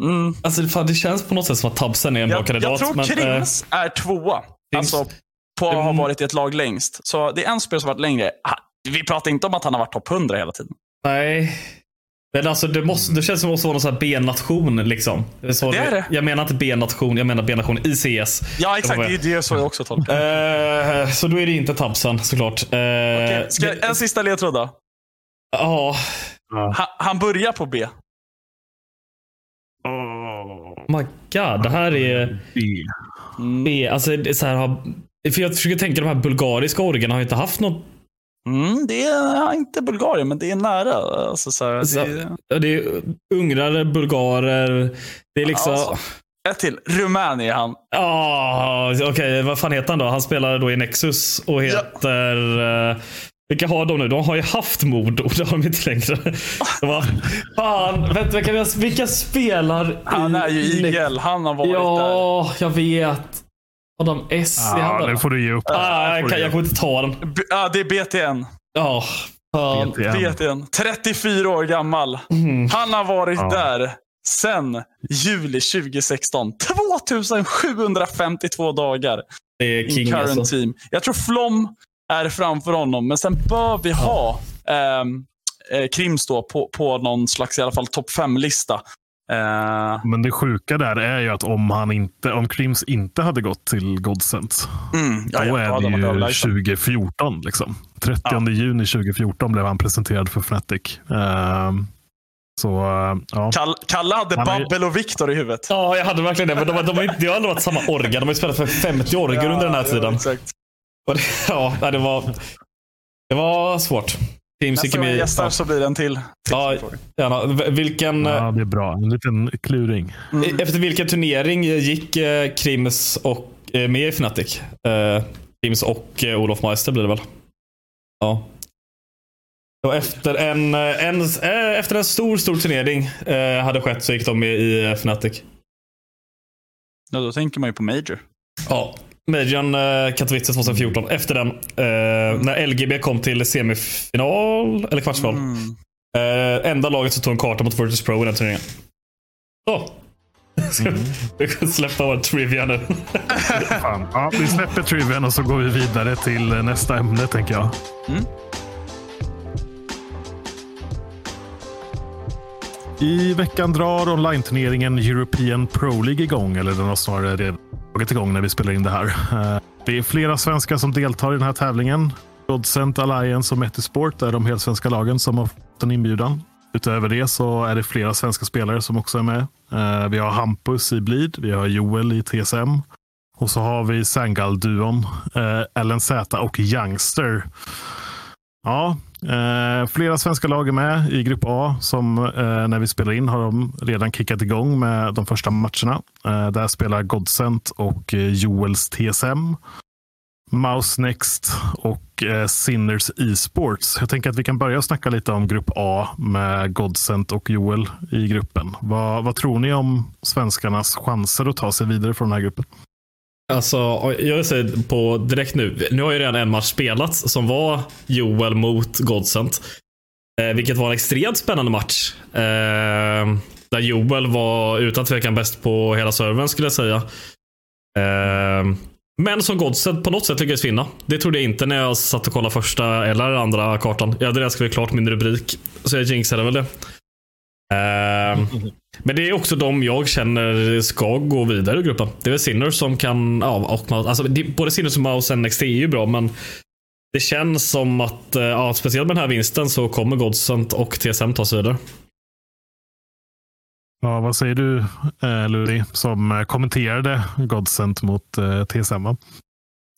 Mm. Alltså, fan, det känns på något sätt som att tabsen är en bra kandidat. jag tror men, eh, Krims är tvåa. Krims- Alltså på att ha Mm. varit i ett lag längst. Så det är en spelare som har varit längre. Ah, Vi pratar inte om att han har varit topp 100 hela tiden. Nej. Men alltså det, måste, det känns som att det måste vara någon sån här B-nation. Liksom. Så Det är det. Jag menar inte B-nation, jag menar B-nation i CS. Ja, exakt. Det är det så jag också tolkar. Eh, så då är det inte tabsen såklart. Eh, Okej, Ska, det- en sista ledtråd då. Ja. Han, han börjar på B. My God, det här är B. B. Alltså, det är så här, har- för jag försöker tänka, de här bulgariska orgarna har ju inte haft något. Mm, det är ja, inte Bulgarien, men det är nära. Alltså, så här, Så- det, Ja, Det är ungrare, bulgarer. Det är liksom... Alltså. ett till. Rumänien är han. Ja, okej. Vad fan heter han då? Han spelar då i Nexus och heter... eh, vilka har de nu? De har ju haft Modo. Det har de inte längre. Det var, fan, du vilka, vilka spelar Han är ju igel. Han har varit där. Ja, jag vet. Adam S. är han Ja, får du ge upp. Ah, jag, får kan, du jag kommer inte ta den. B- Ja, det är BTN. Ja, upp. BTN. BTN. 34 år gammal. Mm. Han har varit Ja. där sen juli 2016. 2752 dagar Det är in king current alltså. team. Jag tror Flom är framför honom, men sen bör vi ha ehm, eh, Krims då på, på någon slags i alla fall topp 5-lista. Eh, Men det sjuka där är ju att om, han inte, om Krims inte hade gått till Godsent, mm, ja, då är ja, det de ju överlägset. 2014. Liksom. 30 Ja. juni 2014 blev han presenterad för Fnatic. Ehm, så uh, ja. Kall, Kalle hade Han är- Babbel och Viktor i huvudet. Ja, jag hade verkligen det. Men de, har- de har inte, det har aldrig varit samma orga. De har ju spelat för 50 orger under den här Ja, tiden. exakt. Och det, ja, nej, det var, det var svårt. Gick Nästa gång jag gästar så blir det en till. Ja, gärna. Vilken, ja, det är bra. En liten kluring. Mm. Efter vilken turnering gick eh, Krims och, eh, med i Fnatic? Eh, Krims och eh, Olof Meister blir det väl? Ja. Och efter en, eh, en, eh, efter en stor, stor turnering eh, hade skett så gick de med i eh, Fnatic. Ja, då tänker man ju på Major. Ja. Majorn eh, Katowice 2014. Efter den, eh, när LGB kom till semifinal, eller kvartsfinal. Mm. Eh, enda laget som tog en karta mot Virtus Pro i den turneringen. Så. Vi kan släppa vår trivia nu. Fan. Ja, vi släpper trivian och så går vi vidare till nästa ämne tänker jag. I veckan drar online-turneringen European Pro League igång, eller den har snarare redan dragit igång när vi spelar in det här. Eh, det är flera svenskar som deltar i den här tävlingen. Godsent Alliance och Metisport är de helsvenska lagen som har fått en inbjudan. Utöver det så är det flera svenska spelare som också är med. Eh, vi har Hampus i Blid, vi har Joel i TSM och så har vi Sangal-duon, eh, LNZ och Youngster. Ja, eh, flera svenska lag är med i Grupp A. Som eh, när vi spelar in har de redan kickat igång med de första matcherna. Eh, där spelar Godsent och eh, Joels TSM. Mouse Next och eh, Sinners Esports. Jag tänker att vi kan börja snacka lite om Grupp A med Godsent och Joel i gruppen. Vad, vad tror ni om svenskarnas chanser att ta sig vidare från den här gruppen? Alltså, jag säger på direkt nu. Nu har ju redan en match spelats som var Joel mot Godsent. Eh, vilket var en extremt spännande match. Eh, där Joel var utan tvekan bäst på hela servern skulle jag säga. Eh, Men som Godsent på något sätt lyckades vinna. Det trodde jag inte när jag satt och kollade första eller andra kartan. Jag hade redan skrivit klart min rubrik. Så jag jinxade väl det. Ehm, men det är också de jag känner ska gå vidare i gruppen. Det är väl Sinners som kan... Ja, och, alltså, både Sinners och Mouse och NXT är ju bra, men det känns som att, eh, ja, speciellt med den här vinsten, så kommer Godsent och TSM ta sig vidare. Ja, vad säger du, eh, Luri, som eh, kommenterade Godsent mot eh, TSM?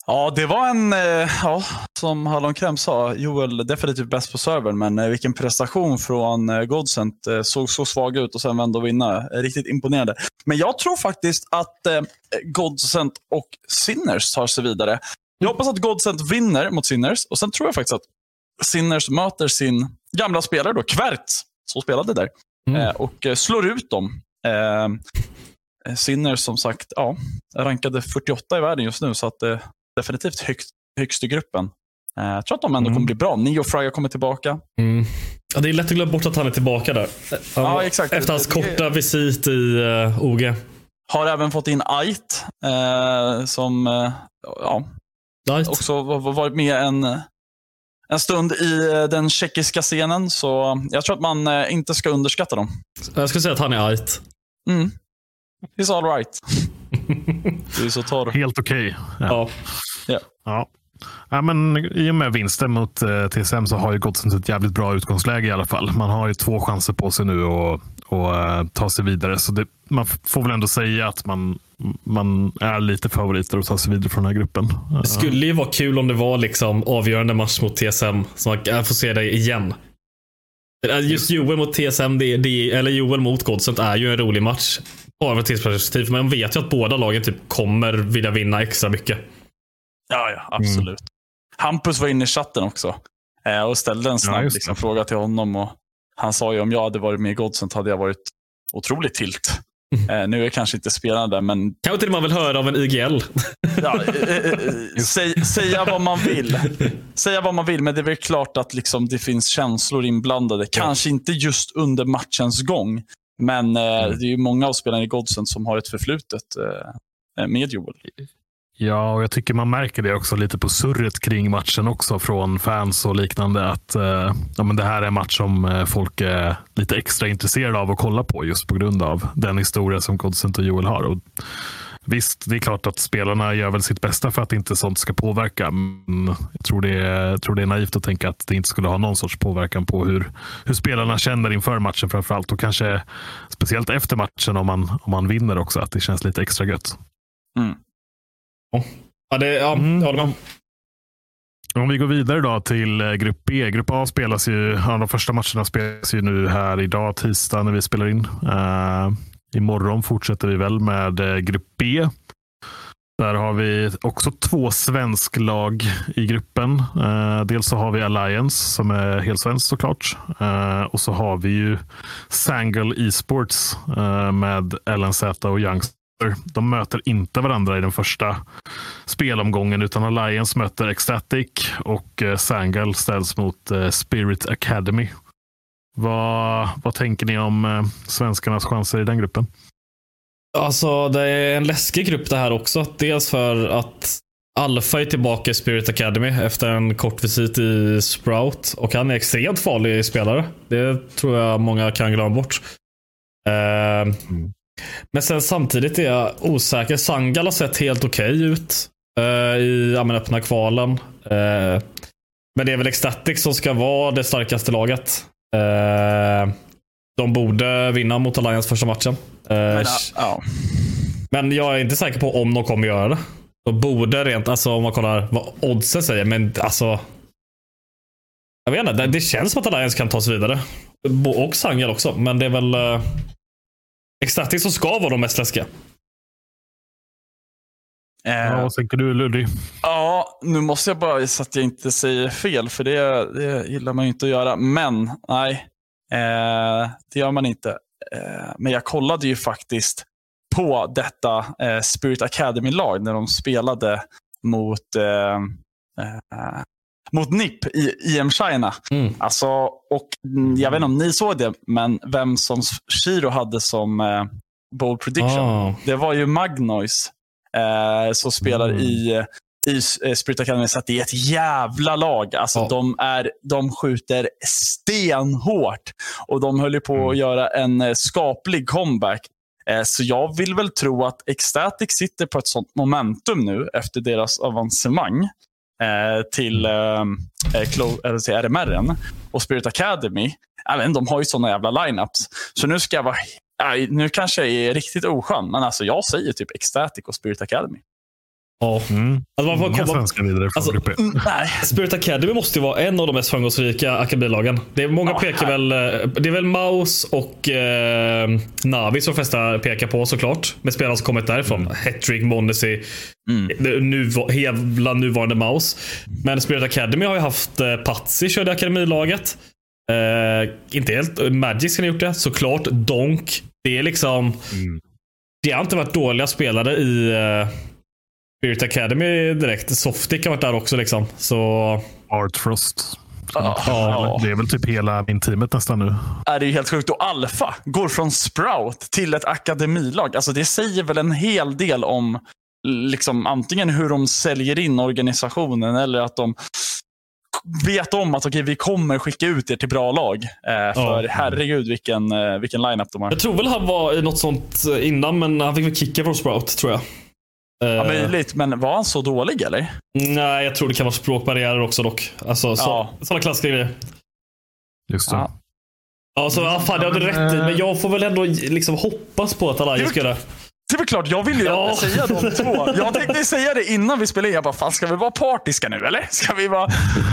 Ja, det var en, eh, ja, som Hallonkräm sa, Joel definitivt bäst på servern, men eh, vilken prestation från eh, Godsent. Såg så svag ut och sen vände och vinna. Riktigt imponerande. Men jag tror faktiskt att Godsent och Sinners tar sig vidare. Jag hoppas att Godsent vinner mot Sinners och sen tror jag faktiskt att Sinners möter sin gamla spelare då, Kverts, som spelade där, mm. och slår ut dem. Sinners som sagt, ja, rankade 48 i världen just nu, så att definitivt högst, högst i gruppen. Eh, jag tror att de ändå mm. kommer bli bra. Neo Fryer kommer tillbaka. Mm. Ja, det är lätt att glömma bort att han är tillbaka där. Ja, exakt. Efter hans korta visit i uh, eh, OG. Har även fått in Ait, eh, som uh, ja, Ait. också varit med en, en stund i den tjeckiska scenen. Så jag tror att man uh, inte ska underskatta dem. Jag skulle säga att han är Ait. Mm. He's all right. Du är så torr. Helt okej. Okay. Ja. Ja. ja. Ja, men I och med vinsten mot eh, TSM så har ju Godsent ett jävligt bra utgångsläge i alla fall. Man har ju två chanser på sig nu att och, uh, ta sig vidare. Så det, man får väl ändå säga att man, man är lite favoriter att ta sig vidare från den här gruppen. Det skulle ju vara kul om det var liksom avgörande match mot TSM. Så man får se det igen. Just Joel mot TSM, det, det, eller Joel mot Godsent är ju en rolig match. Bara för tidsperspektiv. För man vet ju att båda lagen typ kommer vilja vinna extra mycket. Ja, ja absolut. Mm. Hampus var inne i chatten också eh, och ställde en snabb ja, liksom, fråga till honom. Och han sa ju om jag hade varit med i Godsent hade jag varit otroligt tilt. Mm. Eh, nu är kanske inte spelarna där, men... Kanske till man vill höra av en IGL. ja, eh, eh, eh säg, säga vad man vill. Säga vad man vill, men det är väl klart att liksom, det finns känslor inblandade. Kanske inte just under matchens gång, men eh, mm. det är ju många av spelarna i Godsent som har ett förflutet eh, med Joel. Ja, och jag tycker man märker det också lite på surret kring matchen också från fans och liknande. Att eh, ja, men det här är en match som eh, folk är lite extra intresserade av att kolla på just på grund av den historia som Godsent och Joel har. Och Visst, det är klart att spelarna gör väl sitt bästa för att inte sånt ska påverka. Men jag tror det, är, tror det är naivt att tänka att det inte skulle ha någon sorts påverkan på hur, hur spelarna känner inför matchen framför allt. Och kanske speciellt efter matchen om man, om man vinner också, att det känns lite extra gött. Mm. Ja, det, ja, mm. jag håller med. Om vi går vidare då till eh, Grupp B. Grupp A spelas ju, ja, de första matcherna spelas ju nu här idag, tisdag, när vi spelar in. Uh, Imorgon fortsätter vi väl med eh, Grupp B. Där har vi också två svensklag i gruppen. Eh, dels så har vi Alliance som är helt svensk såklart. Eh, och så har vi ju Sangle Esports med LNZ och Youngster. De möter inte varandra i den första spelomgången utan Alliance möter Ecstatic och Sangle ställs mot Spirit Academy. Vad, vad tänker ni om eh, svenskarnas chanser i den gruppen? Alltså, det är en läskig grupp det här också. Dels för att Alfa är tillbaka i Spirit Academy efter en kort visit i Sprout. Och han är extremt farlig spelare. Det tror jag många kan glömma bort. Eh, mm. Men sen samtidigt är jag osäker. Sangal har sett helt okej okay ut eh, i ja, öppna kvalen. Eh, men det är väl Ecstatic som ska vara det starkaste laget. Eh, de borde vinna mot Alliance första matchen. Eh, men, ja. men, jag är inte säker på om de kommer göra det. De borde rent, alltså om man kollar vad oddsen säger, men alltså. Jag vet inte, det, känns som att Alliance kan ta sig vidare. Och Sangel också, men det är väl eh, Ecstatic som ska vara de mest läskiga. Ja, vad tänker du Ludvig? Ja, nu måste jag bara så att jag inte säger fel, för det, det gillar man ju inte att göra. Men nej, eh, det gör man inte. Eh, men jag kollade ju faktiskt på detta eh, Spirit Academy-lag när de spelade mot, eh, eh, mot NIP i IM China. Mm. Alltså, och jag vet inte om ni såg det, men vem som Shiro hade som eh, bold prediction. Oh. Det var ju Magnoise eh, som spelar Mm. i, i eh, Spirit Academy. Så att det är ett jävla lag. Alltså, Ja. de, är, de skjuter stenhårt. Och de höll på Mm. att göra en eh, skaplig comeback. Eh, Så jag vill väl tro att Ecstatic sitter på ett sånt momentum nu efter deras avancemang till, eh, RMR och Spirit Academy. Även, de har ju såna jävla lineups. Så nu ska jag vara aj, nu kanske jag är riktigt oskön, men alltså jag säger typ Ecstatic och Spirit Academy. Ja. Mm. Alltså man får Inga komma, svenskar vidare från Alltså, grupp E. Nej. Spirit Academy måste ju vara en av de mest framgångsrika akademilagen. Det är många Ja, pekar väl, eh, det är väl Maus och eh, Navi som flesta pekar på såklart. Med spelare som kommit därifrån. Mm. Hetrick, Mondesi, Mm. nuva, hela nuvarande Maus. Men Spirit Academy har ju haft eh, Patsi körde akademilaget. Eh, inte helt. Magic ska ha gjort det. Såklart. Donk. Det är liksom. Mm. Det har inte varit dåliga spelare i eh, Spirit Academy direkt. Softic har varit där också liksom. Så Art Frost. Ja. Det är väl typ hela min teamet nästan nu. är det ju helt sjukt. Och Alpha går från Sprout till ett akademilag. Alltså det säger väl en hel del om liksom, antingen hur de säljer in organisationen eller att de vet om att okej, vi kommer skicka ut er till bra lag. Eh, för Ja. herregud vilken, eh, vilken line-up de har. Jag tror väl han var i något sånt eh, innan, men han fick väl kicken från Sprout, tror jag. Ja, Eh, möjligt, men var han så dålig eller? nej, jag tror det kan vara språkbarriärer också dock. Alltså, så, Ja. Sådana klassiska grejer. Just det. Ja. Ja, så, ja, fan, det hade du rätt i, men jag får väl ändå liksom hoppas på att Alliance ska göra det. Det är väl klart, jag vill ju Ja. säga de två. Jag tänkte säga det innan vi spelade in. Jag bara, fan ska vi vara partiska nu eller? Ska vi vara...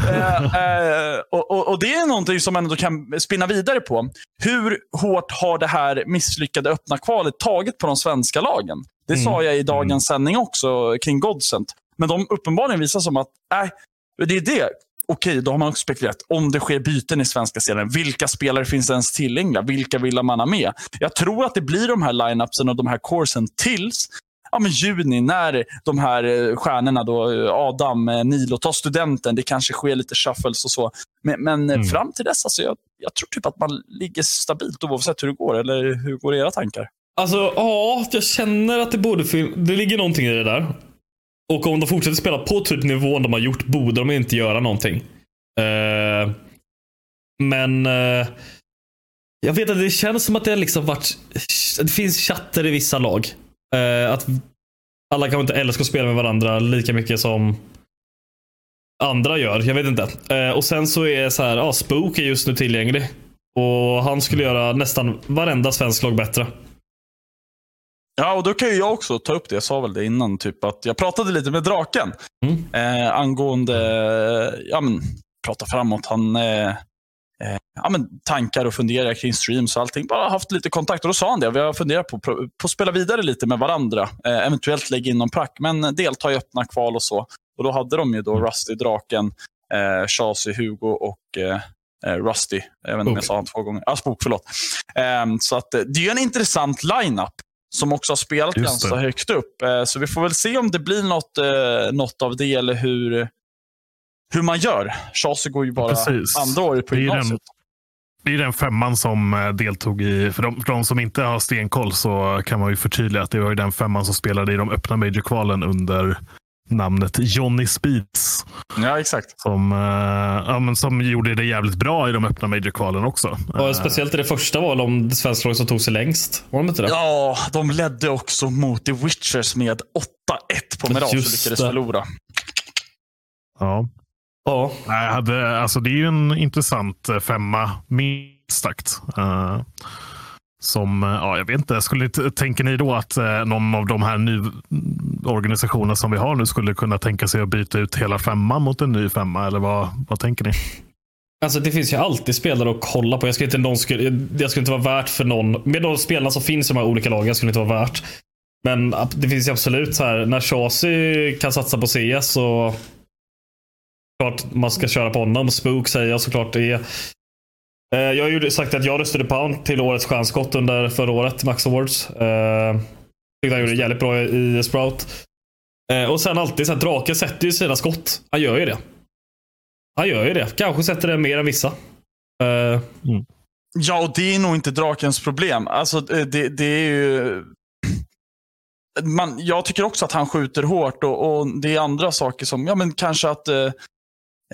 Eh, eh, och, och, och det är någonting som man ändå kan spinna vidare på. Hur hårt har det här misslyckade öppna kvalet tagit på de svenska lagen? Det Mm. sa jag i dagens sändning också kring Godsent. Men de uppenbarligen visar som att, nej, det är det. Okej, då har man också spekulerat. Om det sker byten i svenska serien, vilka spelare finns ens tillgängliga? Vilka vill man ha med? Jag tror att det blir de här lineupsen och de här coursen tills ja, men juni när de här eh, stjärnorna, då, eh, Adam, eh, Nilo, tar studenten. Det kanske sker lite shuffles och så. Men, men Mm. fram till dess, alltså, jag, jag tror typ att man ligger stabilt oavsett hur det går. Eller hur går era tankar? Alltså, ja, jag känner att det borde Det ligger någonting i det där. Och om de fortsätter spela på typ nivån de har gjort borde de inte göra någonting. Uh, men uh, jag vet att det känns som att det har liksom varit... Det finns chatter i vissa lag. Uh, att alla kanske inte älskar att spela med varandra lika mycket som andra gör. Jag vet inte. Och sen så är så här, ja, Spook är just nu tillgänglig. Och han skulle göra nästan varenda svensk lag bättre. Ja, och då kan ju jag också ta upp det. Jag sa väl det innan. Typ att jag pratade lite med Draken Mm. eh, angående ja, men, prata framåt. Han, eh, eh, ja, men, tankar och funderingar kring streams och allting. Bara haft lite kontakt. Och då sa han det. Vi har funderat på, på, att spela vidare lite med varandra. Eh, eventuellt lägga in någon prack, men delta i öppna kval och så. Och Då hade de ju då Rusty, Draken, eh, Chasey, Hugo och eh, eh, Rusty. Jag vet inte om jag sa han två gånger. Ah, Spook, förlåt. Eh, så att, eh, det är ju en intressant lineup som också har spelat Just ganska det. högt upp. Eh, Så vi får väl se om det blir något, eh, något av det eller hur, hur man gör. Chasey går ju bara Precis. andra året på gymnasiet. den- Det är den femman som eh, deltog i, för de, för de som inte har stenkoll så kan man ju förtydliga att det var ju den femman som spelade i de öppna major-kvalen under namnet Johnny Speeds. Ja, exakt. Som, eh, ja, men som gjorde det jävligt bra i de öppna major-kvalen också. Och Eh, speciellt i det första var om det svenska laget som tog sig längst. Var de inte det? Ja, de ledde också mot The Witchers med 8-1 på Mirage och lyckades det. förlora. ja. Ja. Nej, hade, alltså det är ju en intressant eh, femma, minst sagt. Eh, som, eh, ja, jag vet inte, skulle, tänker ni då att eh, någon av de här ny organisationerna som vi har nu skulle kunna tänka sig att byta ut hela femman mot en ny femma? Eller vad, vad tänker ni? Alltså det finns ju alltid spelare att kolla på. Jag skulle inte, någon skulle, det skulle inte vara värt för någon. Med de spelarna som finns i de här olika lagen skulle det inte vara värt. Men det finns ju absolut så här. När Chasi kan satsa på CS så klart man ska köra på honom. Spook säger jag såklart det är. Eh, Jag har ju sagt att jag röstade på honom till årets stjärnskott under förra året, Max Awards. Eh, Tyckte han gjorde det jävligt bra i i Sprout. Eh, Och sen alltid så här, Drake sätter ju sina skott. Han gör ju det. Han gör ju det. Kanske sätter det mer än vissa. Eh, Ja, och det är nog inte drakens problem. Alltså, det, det är ju... man, jag tycker också att han skjuter hårt och, och det är andra saker som, ja men kanske att eh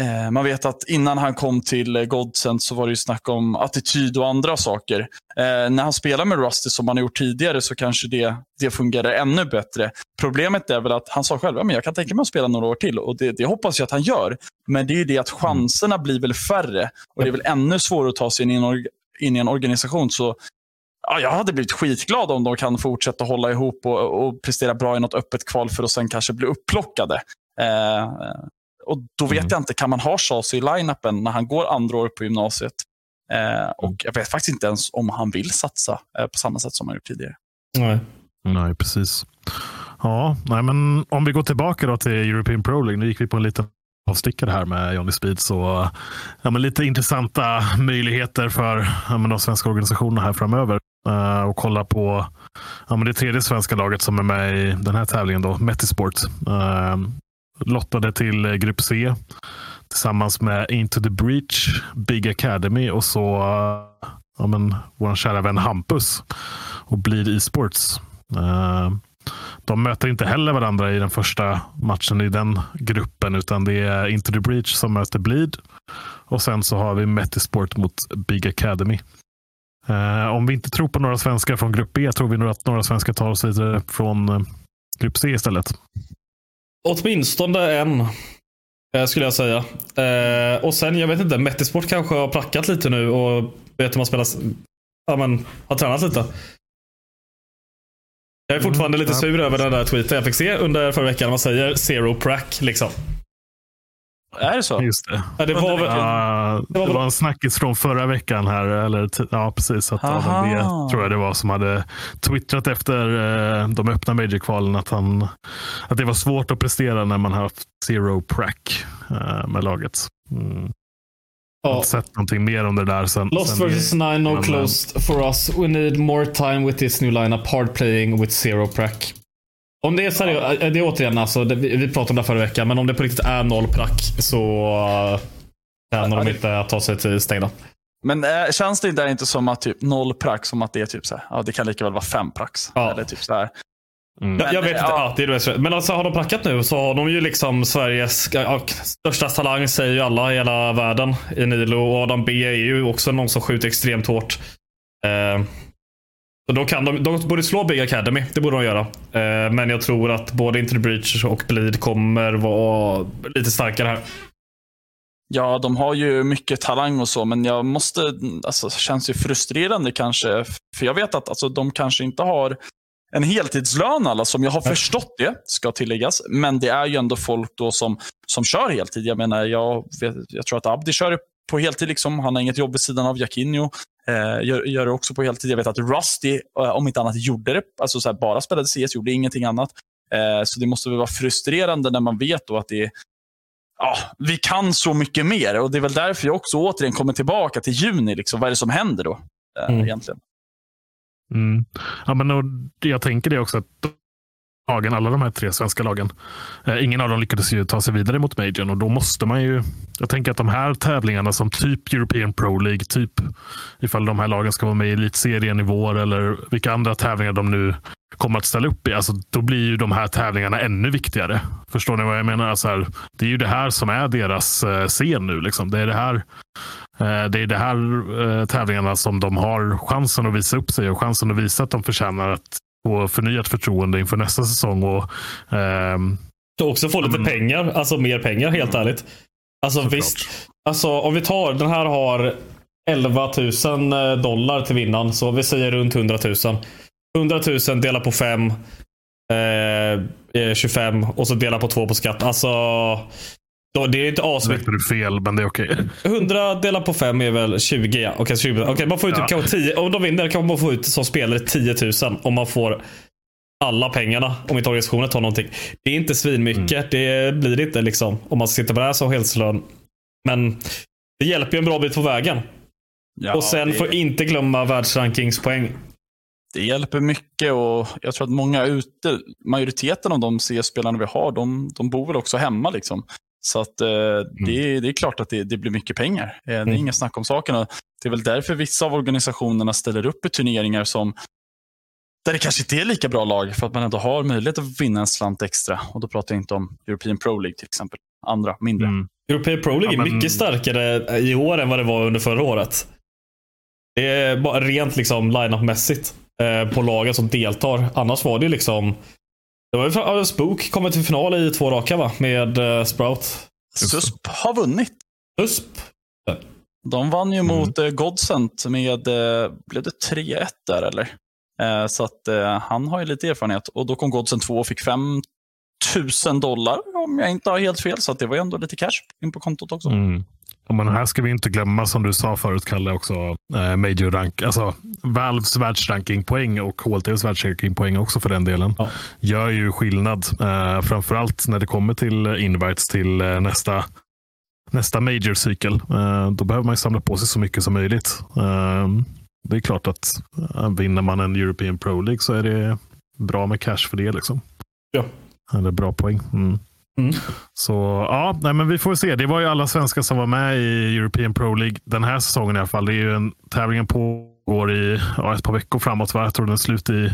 Eh, man vet att innan han kom till eh, Godsend så var det ju snack om attityd och andra saker. Eh, när han spelar med Rusty som han har gjort tidigare så kanske det, det fungerar ännu bättre. Problemet är väl att han sa själv att jag kan tänka mig att spela några år till och det, det hoppas jag att han gör. Men det är ju det att chanserna blir väl färre och det är väl ännu svårare att ta sig in i en, in i en organisation. Så ja, jag hade blivit skitglad om de kan fortsätta hålla ihop och, och prestera bra i något öppet kval för att sen kanske bli upplockade. Eh, och Då vet mm. jag inte, kan man ha Chase i line-upen när han går andra år på gymnasiet? Eh, och Jag vet faktiskt inte ens om han vill satsa eh, på samma sätt som han gjort tidigare. Nej, nej precis. Ja, nej, men om vi går tillbaka då till European Pro League. Nu gick vi på en liten avstickare här med Johnny Speed. Så ja, men lite intressanta möjligheter för ja, men de svenska organisationerna här framöver. Uh, och kolla på ja, men det tredje svenska laget som är med i den här tävlingen, då, Metisport. Uh, lottade till eh, Grupp C tillsammans med Into the Breach, Big Academy och så eh, ja, men, vår kära vän Hampus och Bleed Esports. Uh, de möter inte heller varandra i den första matchen i den gruppen, utan det är Into the Breach som möter Bleed. Och sen så har vi Metisport mot Big Academy. Uh, om vi inte tror på några svenskar från grupp B tror vi nog att några svenskar tar oss vidare från uh, grupp C istället. Åtminstone en, uh, skulle jag säga. och sen, jag vet inte, Metisport kanske har prackat lite nu och vet hur man spelar, ja, men, har tränat lite. Jag är fortfarande mm, lite sur över den där tweeten jag fick se under förra veckan. Man säger zero prack liksom. Är det så? Just det. Ja, det, var, väl, uh, det, var, det var en snackis från förra veckan här. Eller, ja, precis. Att Adam B, tror jag det var som hade twittrat efter uh, de öppna major-kvalen att, att det var svårt att prestera när man har haft zero prack uh, med laget. Mm. Jag har inte sett någonting mer om det där sen. Lost sen vs 9, no closed for us. We need more time with this new lineup. Hard playing with zero prack. Om det är seriöst, det är återigen alltså, det, vi pratade om det förra veckan, men om det på riktigt är noll prack så tjänar uh, de inte att ta sig till stängda. Men äh, känns det där inte som att typ noll prax, som att det är typ så här, ja det kan lika väl vara fem prax. Ja. Eller typ så här. Mm. Men, jag vet inte. Ja. det är men alltså har de packat nu så har de ju liksom Sveriges ja, största talang säger ju alla i hela världen i Nilo. Och Adam B är ju också någon som skjuter extremt hårt. Eh, så då kan de, de borde slå Big Academy. Det borde de göra. Eh, men jag tror att både Into the Breach och Bleed kommer vara lite starkare här. Ja, de har ju mycket talang och så, men jag måste, alltså det känns ju frustrerande kanske. För jag vet att alltså, de kanske inte har en heltidslön alla som jag har förstått det, ska tilläggas. Men det är ju ändå folk då som, som kör heltid. Jag menar, jag, jag tror att Abdi kör på heltid. Liksom. Han har inget jobb vid sidan av. Jakinho eh, gör, gör det också på heltid. Jag vet att Rusty, eh, om inte annat, gjorde det. Alltså så här, bara spelade CS, gjorde ingenting annat. Eh, så det måste väl vara frustrerande när man vet då att det är ja, vi kan så mycket mer. Och Det är väl därför jag också återigen kommer tillbaka till juni. Liksom. Vad är det som händer då? Eh, mm. egentligen? Mm. Ja, men och jag tänker det också. att lagen, alla de här tre svenska lagen. Eh, ingen av dem lyckades ju ta sig vidare mot Majorn och då måste man ju. Jag tänker att de här tävlingarna som typ European Pro League, typ ifall de här lagen ska vara med i elitserien i vår eller vilka andra tävlingar de nu kommer att ställa upp i. Alltså, då blir ju de här tävlingarna ännu viktigare. Förstår ni vad jag menar? Alltså här, det är ju det här som är deras eh, scen nu. Liksom. Det är det här eh, det är det här eh, tävlingarna som de har chansen att visa upp sig och chansen att visa att de förtjänar att få förnyat förtroende inför nästa säsong. Och, ehm, och också få lite mm. pengar, alltså mer pengar helt mm. ärligt. Alltså Såklart. visst, alltså, om vi tar den här har 11 000 dollar till vinnaren, så vi säger runt 100 000. 100 000 delat på 5. Eh, 25 och så dela på 2 på skatt. Alltså. Då, det är inte asmycket. du fel, men det är okej. Okay. 100 delat på 5 är väl 20. Ja. Okej, okay, okay, man får ut ja. 10. Om de vinner kan man få ut som spelare 10 000. Om man får alla pengarna. Om inte organisationen tar någonting. Det är inte svinmycket. Mm. Det blir det inte liksom. Om man sitter på det här som heltidslön. Men det hjälper ju en bra bit på vägen. Ja, och sen det... får inte glömma världsrankingspoäng. Det hjälper mycket och jag tror att många ute, majoriteten av de CS-spelarna vi har, de, de bor väl också hemma. Liksom. Så att, eh, mm. det, det, är klart att det, det blir mycket pengar. Eh, det är mm. inga snack om saken. Det är väl därför vissa av organisationerna ställer upp i turneringar som där det kanske inte är lika bra lag för att man ändå har möjlighet att vinna en slant extra. Och då pratar jag inte om European Pro League till exempel. Andra, mindre. Mm. European Pro League ja, men... är mycket starkare i år än vad det var under förra året. Det är bara rent liksom line-up-mässigt eh, på lagen som deltar. Annars var det liksom det var ju Spook kommer till final i två raka va? Med uh, Sprout. SUSP har vunnit. SUSP? De vann ju mm. mot uh, Godsent med, uh, blev det 3-1 där eller? Uh, så att han har ju lite erfarenhet. Och då kom Godsent 2 och fick 5 000 dollar om jag inte har helt fel. Så det var ju ändå lite cash in på kontot också. Mm. Men här ska vi inte glömma, som du sa förut, Kalle, också eh, major rank, alltså Valves världsrankingpoäng och HLTVs världsrankingpoäng också för den delen. Ja. Gör ju skillnad, eh, framförallt när det kommer till invites till eh, nästa nästa major-cykel. Eh, då behöver man samla på sig så mycket som möjligt. Eh, det är klart att eh, vinner man en European Pro League så är det bra med cash för det. Liksom. Ja. Eller bra poäng. Mm. Mm. Så ja, nej, men vi får se. Det var ju alla svenskar som var med i European Pro League den här säsongen i alla fall. Det är ju en, tävlingen pågår i ja, ett par veckor framåt. Va? Jag tror den är slut i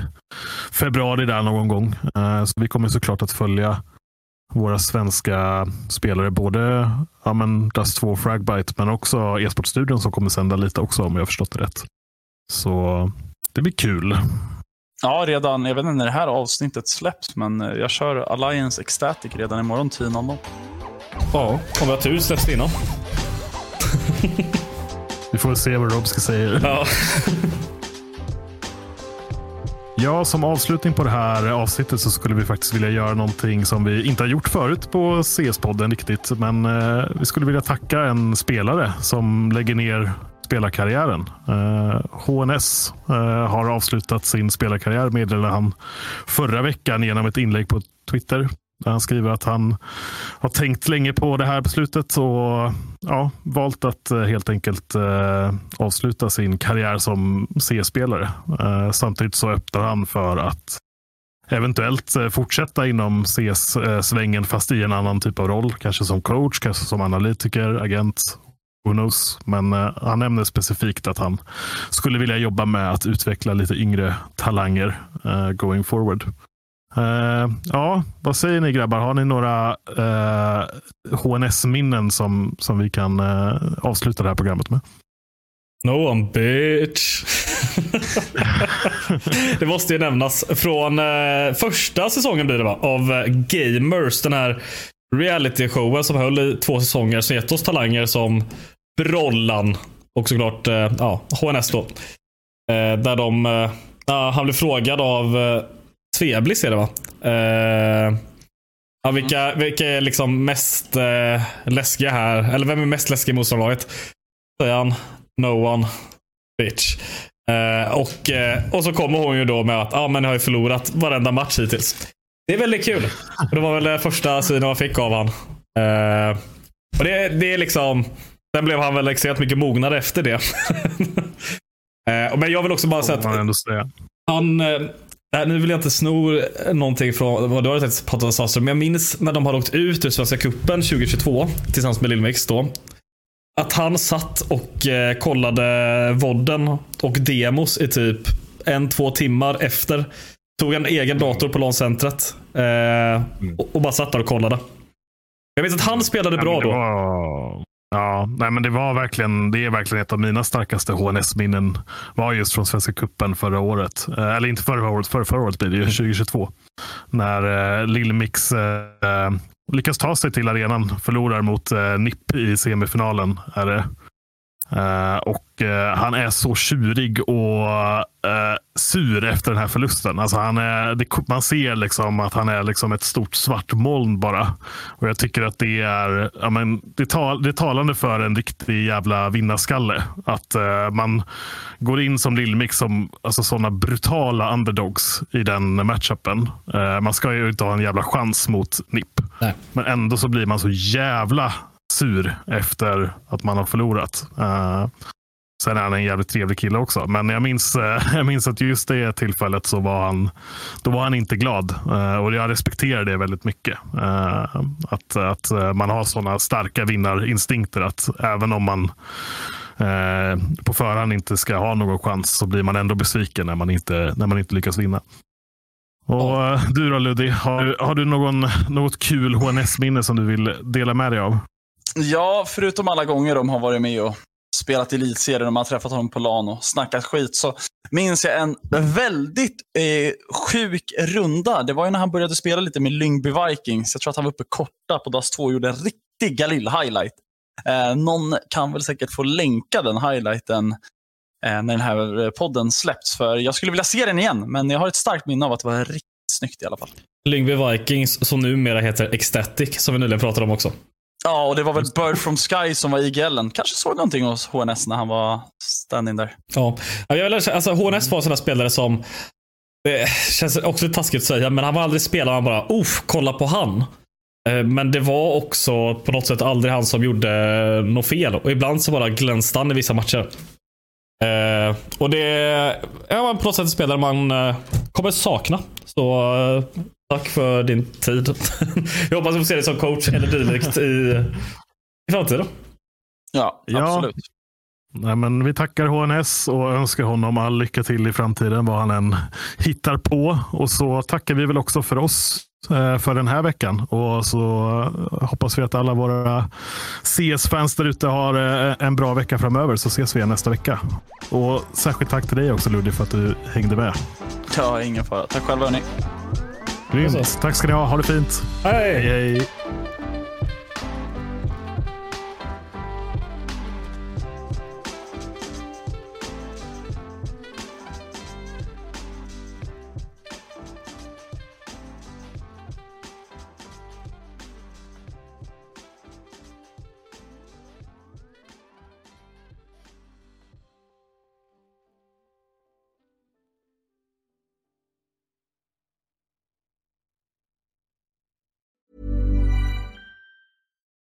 februari där någon gång. Uh, så vi kommer såklart att följa våra svenska spelare. Både ja, men Dust 2 och Fragbite men också e-sportstudion som kommer sända lite också om jag har förstått det rätt. Så det blir kul. Ja, redan, jag vet inte när det här avsnittet släpps, men eh, jag kör Alliance Ecstatic redan imorgon 10.00. Ja, om vi har tur släpps det innan. vi får se vad Rob ska säga. Ja. Ja, som avslutning på det här avsnittet så skulle vi faktiskt vilja göra någonting som vi inte har gjort förut på CS-podden riktigt. Men eh, vi skulle vilja tacka en spelare som lägger ner spelarkarriären. Eh, HNS eh, har avslutat sin spelarkarriär meddelade han förra veckan genom ett inlägg på Twitter. Där han skriver att han har tänkt länge på det här beslutet och ja, valt att eh, helt enkelt eh, avsluta sin karriär som C-spelare. Eh, samtidigt så öppnar han för att eventuellt eh, fortsätta inom CS-svängen eh, fast i en annan typ av roll. Kanske som coach, kanske som analytiker, agent Who knows? Men eh, han nämner specifikt att han skulle vilja jobba med att utveckla lite yngre talanger eh, going forward. Eh, ja, vad säger ni grabbar? Har ni några eh, HNS-minnen som, som vi kan eh, avsluta det här programmet med? No one bitch. det måste ju nämnas. Från eh, första säsongen blir det va? Av Gamers. Den här reality-showen som höll i två säsonger. Som gett oss talanger som Brollan och såklart eh, ja, HNS då. Eh, där de, eh, han blev frågad av eh, Tveblis är det va? Ja, vilka, vilka är liksom mest eh, läskiga här? Eller vem är mest läskig i motståndarlaget? Säger han. No one. Bitch. Eh, och, eh, och så kommer hon ju då med att ah, men jag har ju förlorat varenda match hittills. Det är väldigt kul. Det var väl det första synen man fick av han. Eh, och det, det är liksom Sen blev han väl extremt mycket mognare efter det. Eh, men jag vill också bara säga att han, äh, nu vill jag inte sno någonting från vad du har sagt Patrik Sasser, men jag minns när de har åkt ut ur Svenska Cupen 2022 tillsammans med Lillmix då. Att han satt och eh, kollade vodden och demos i typ en, två timmar efter. Tog en egen dator på LAN-centret eh, mm. och, och, bara satt där och kollade. Jag vet att han spelade bra då. Ja, nej, men det var verkligen, det är verkligen ett av mina starkaste HNS-minnen. var just från Svenska Kuppen förra året. Eh, eller inte förra året, förra, förra året blir det ju, 2022. När eh, Lillmix eh, lyckas ta sig till arenan, förlorar mot eh, NIP i semifinalen. Är det. Uh, och uh, Han är så tjurig och uh, sur efter den här förlusten. Alltså han är, det, man ser liksom att han är liksom ett stort svart moln bara. Och Jag tycker att det är, ja, men, det, tal, det är talande för en riktig jävla vinnarskalle. Att man går in som Lillmix som alltså, sådana brutala underdogs i den matchupen. man ska ju inte ha en jävla chans mot NIP. Nej. Men ändå så blir man så jävla sur efter att man har förlorat. Uh, sen är han en jävligt trevlig kille också. Men jag minns, uh, jag minns att just det tillfället så var han, då var han inte glad. Uh, och jag respekterar det väldigt mycket. att, att man har sådana starka vinnarinstinkter att även om man på förhand inte ska ha någon chans så blir man ändå besviken när man inte, när man inte lyckas vinna. Och. Du då Ludde, har, har du någon, något kul HNS-minne som du vill dela med dig av? Ja, förutom alla gånger de har varit med och spelat elitserien och man har träffat honom på LAN och snackat skit så minns jag en väldigt eh, sjuk runda. Det var ju när han började spela lite med Lyngby Vikings. Jag tror att han var uppe korta på DAS 2 och gjorde en riktig Galil-highlight. Eh, någon kan väl säkert få länka den highlighten eh, när den här eh, podden släpps. För jag skulle vilja se den igen, men jag har ett starkt minne av att det var riktigt snyggt i alla fall. Lyngby Vikings, som numera heter Ecstatic, som vi nyligen pratade om också. Ja, och det var väl Bird from Sky som var IGLen. Kanske såg någonting hos HNS när han var standing där. Ja, jag lärde, alltså, HNS var en sån där spelare som, det känns också taskigt att säga, men han var aldrig spelare Han bara, uff, kolla på han. Eh, men det var också på något sätt aldrig han som gjorde eh, något fel. Och ibland så bara glänste han i vissa matcher. Eh, och det är på något sätt en spelare man kommer sakna. Så tack för din tid. Jag hoppas att vi får se dig som coach eller dylikt i, i framtiden. Ja, absolut. Ja. Nej, men vi tackar HNS och önskar honom all lycka till i framtiden, vad han än hittar på. Och så tackar vi väl också för oss eh, för den här veckan. Och så hoppas vi att alla våra CS-fans där ute har eh, en bra vecka framöver, så ses vi igen nästa vecka. Och särskilt tack till dig också Ludvig för att du hängde med. Ja, ingen fara. Tack själva hörni. Grymt. Tack ska ni ha. Ha det fint. hej. hej, hej.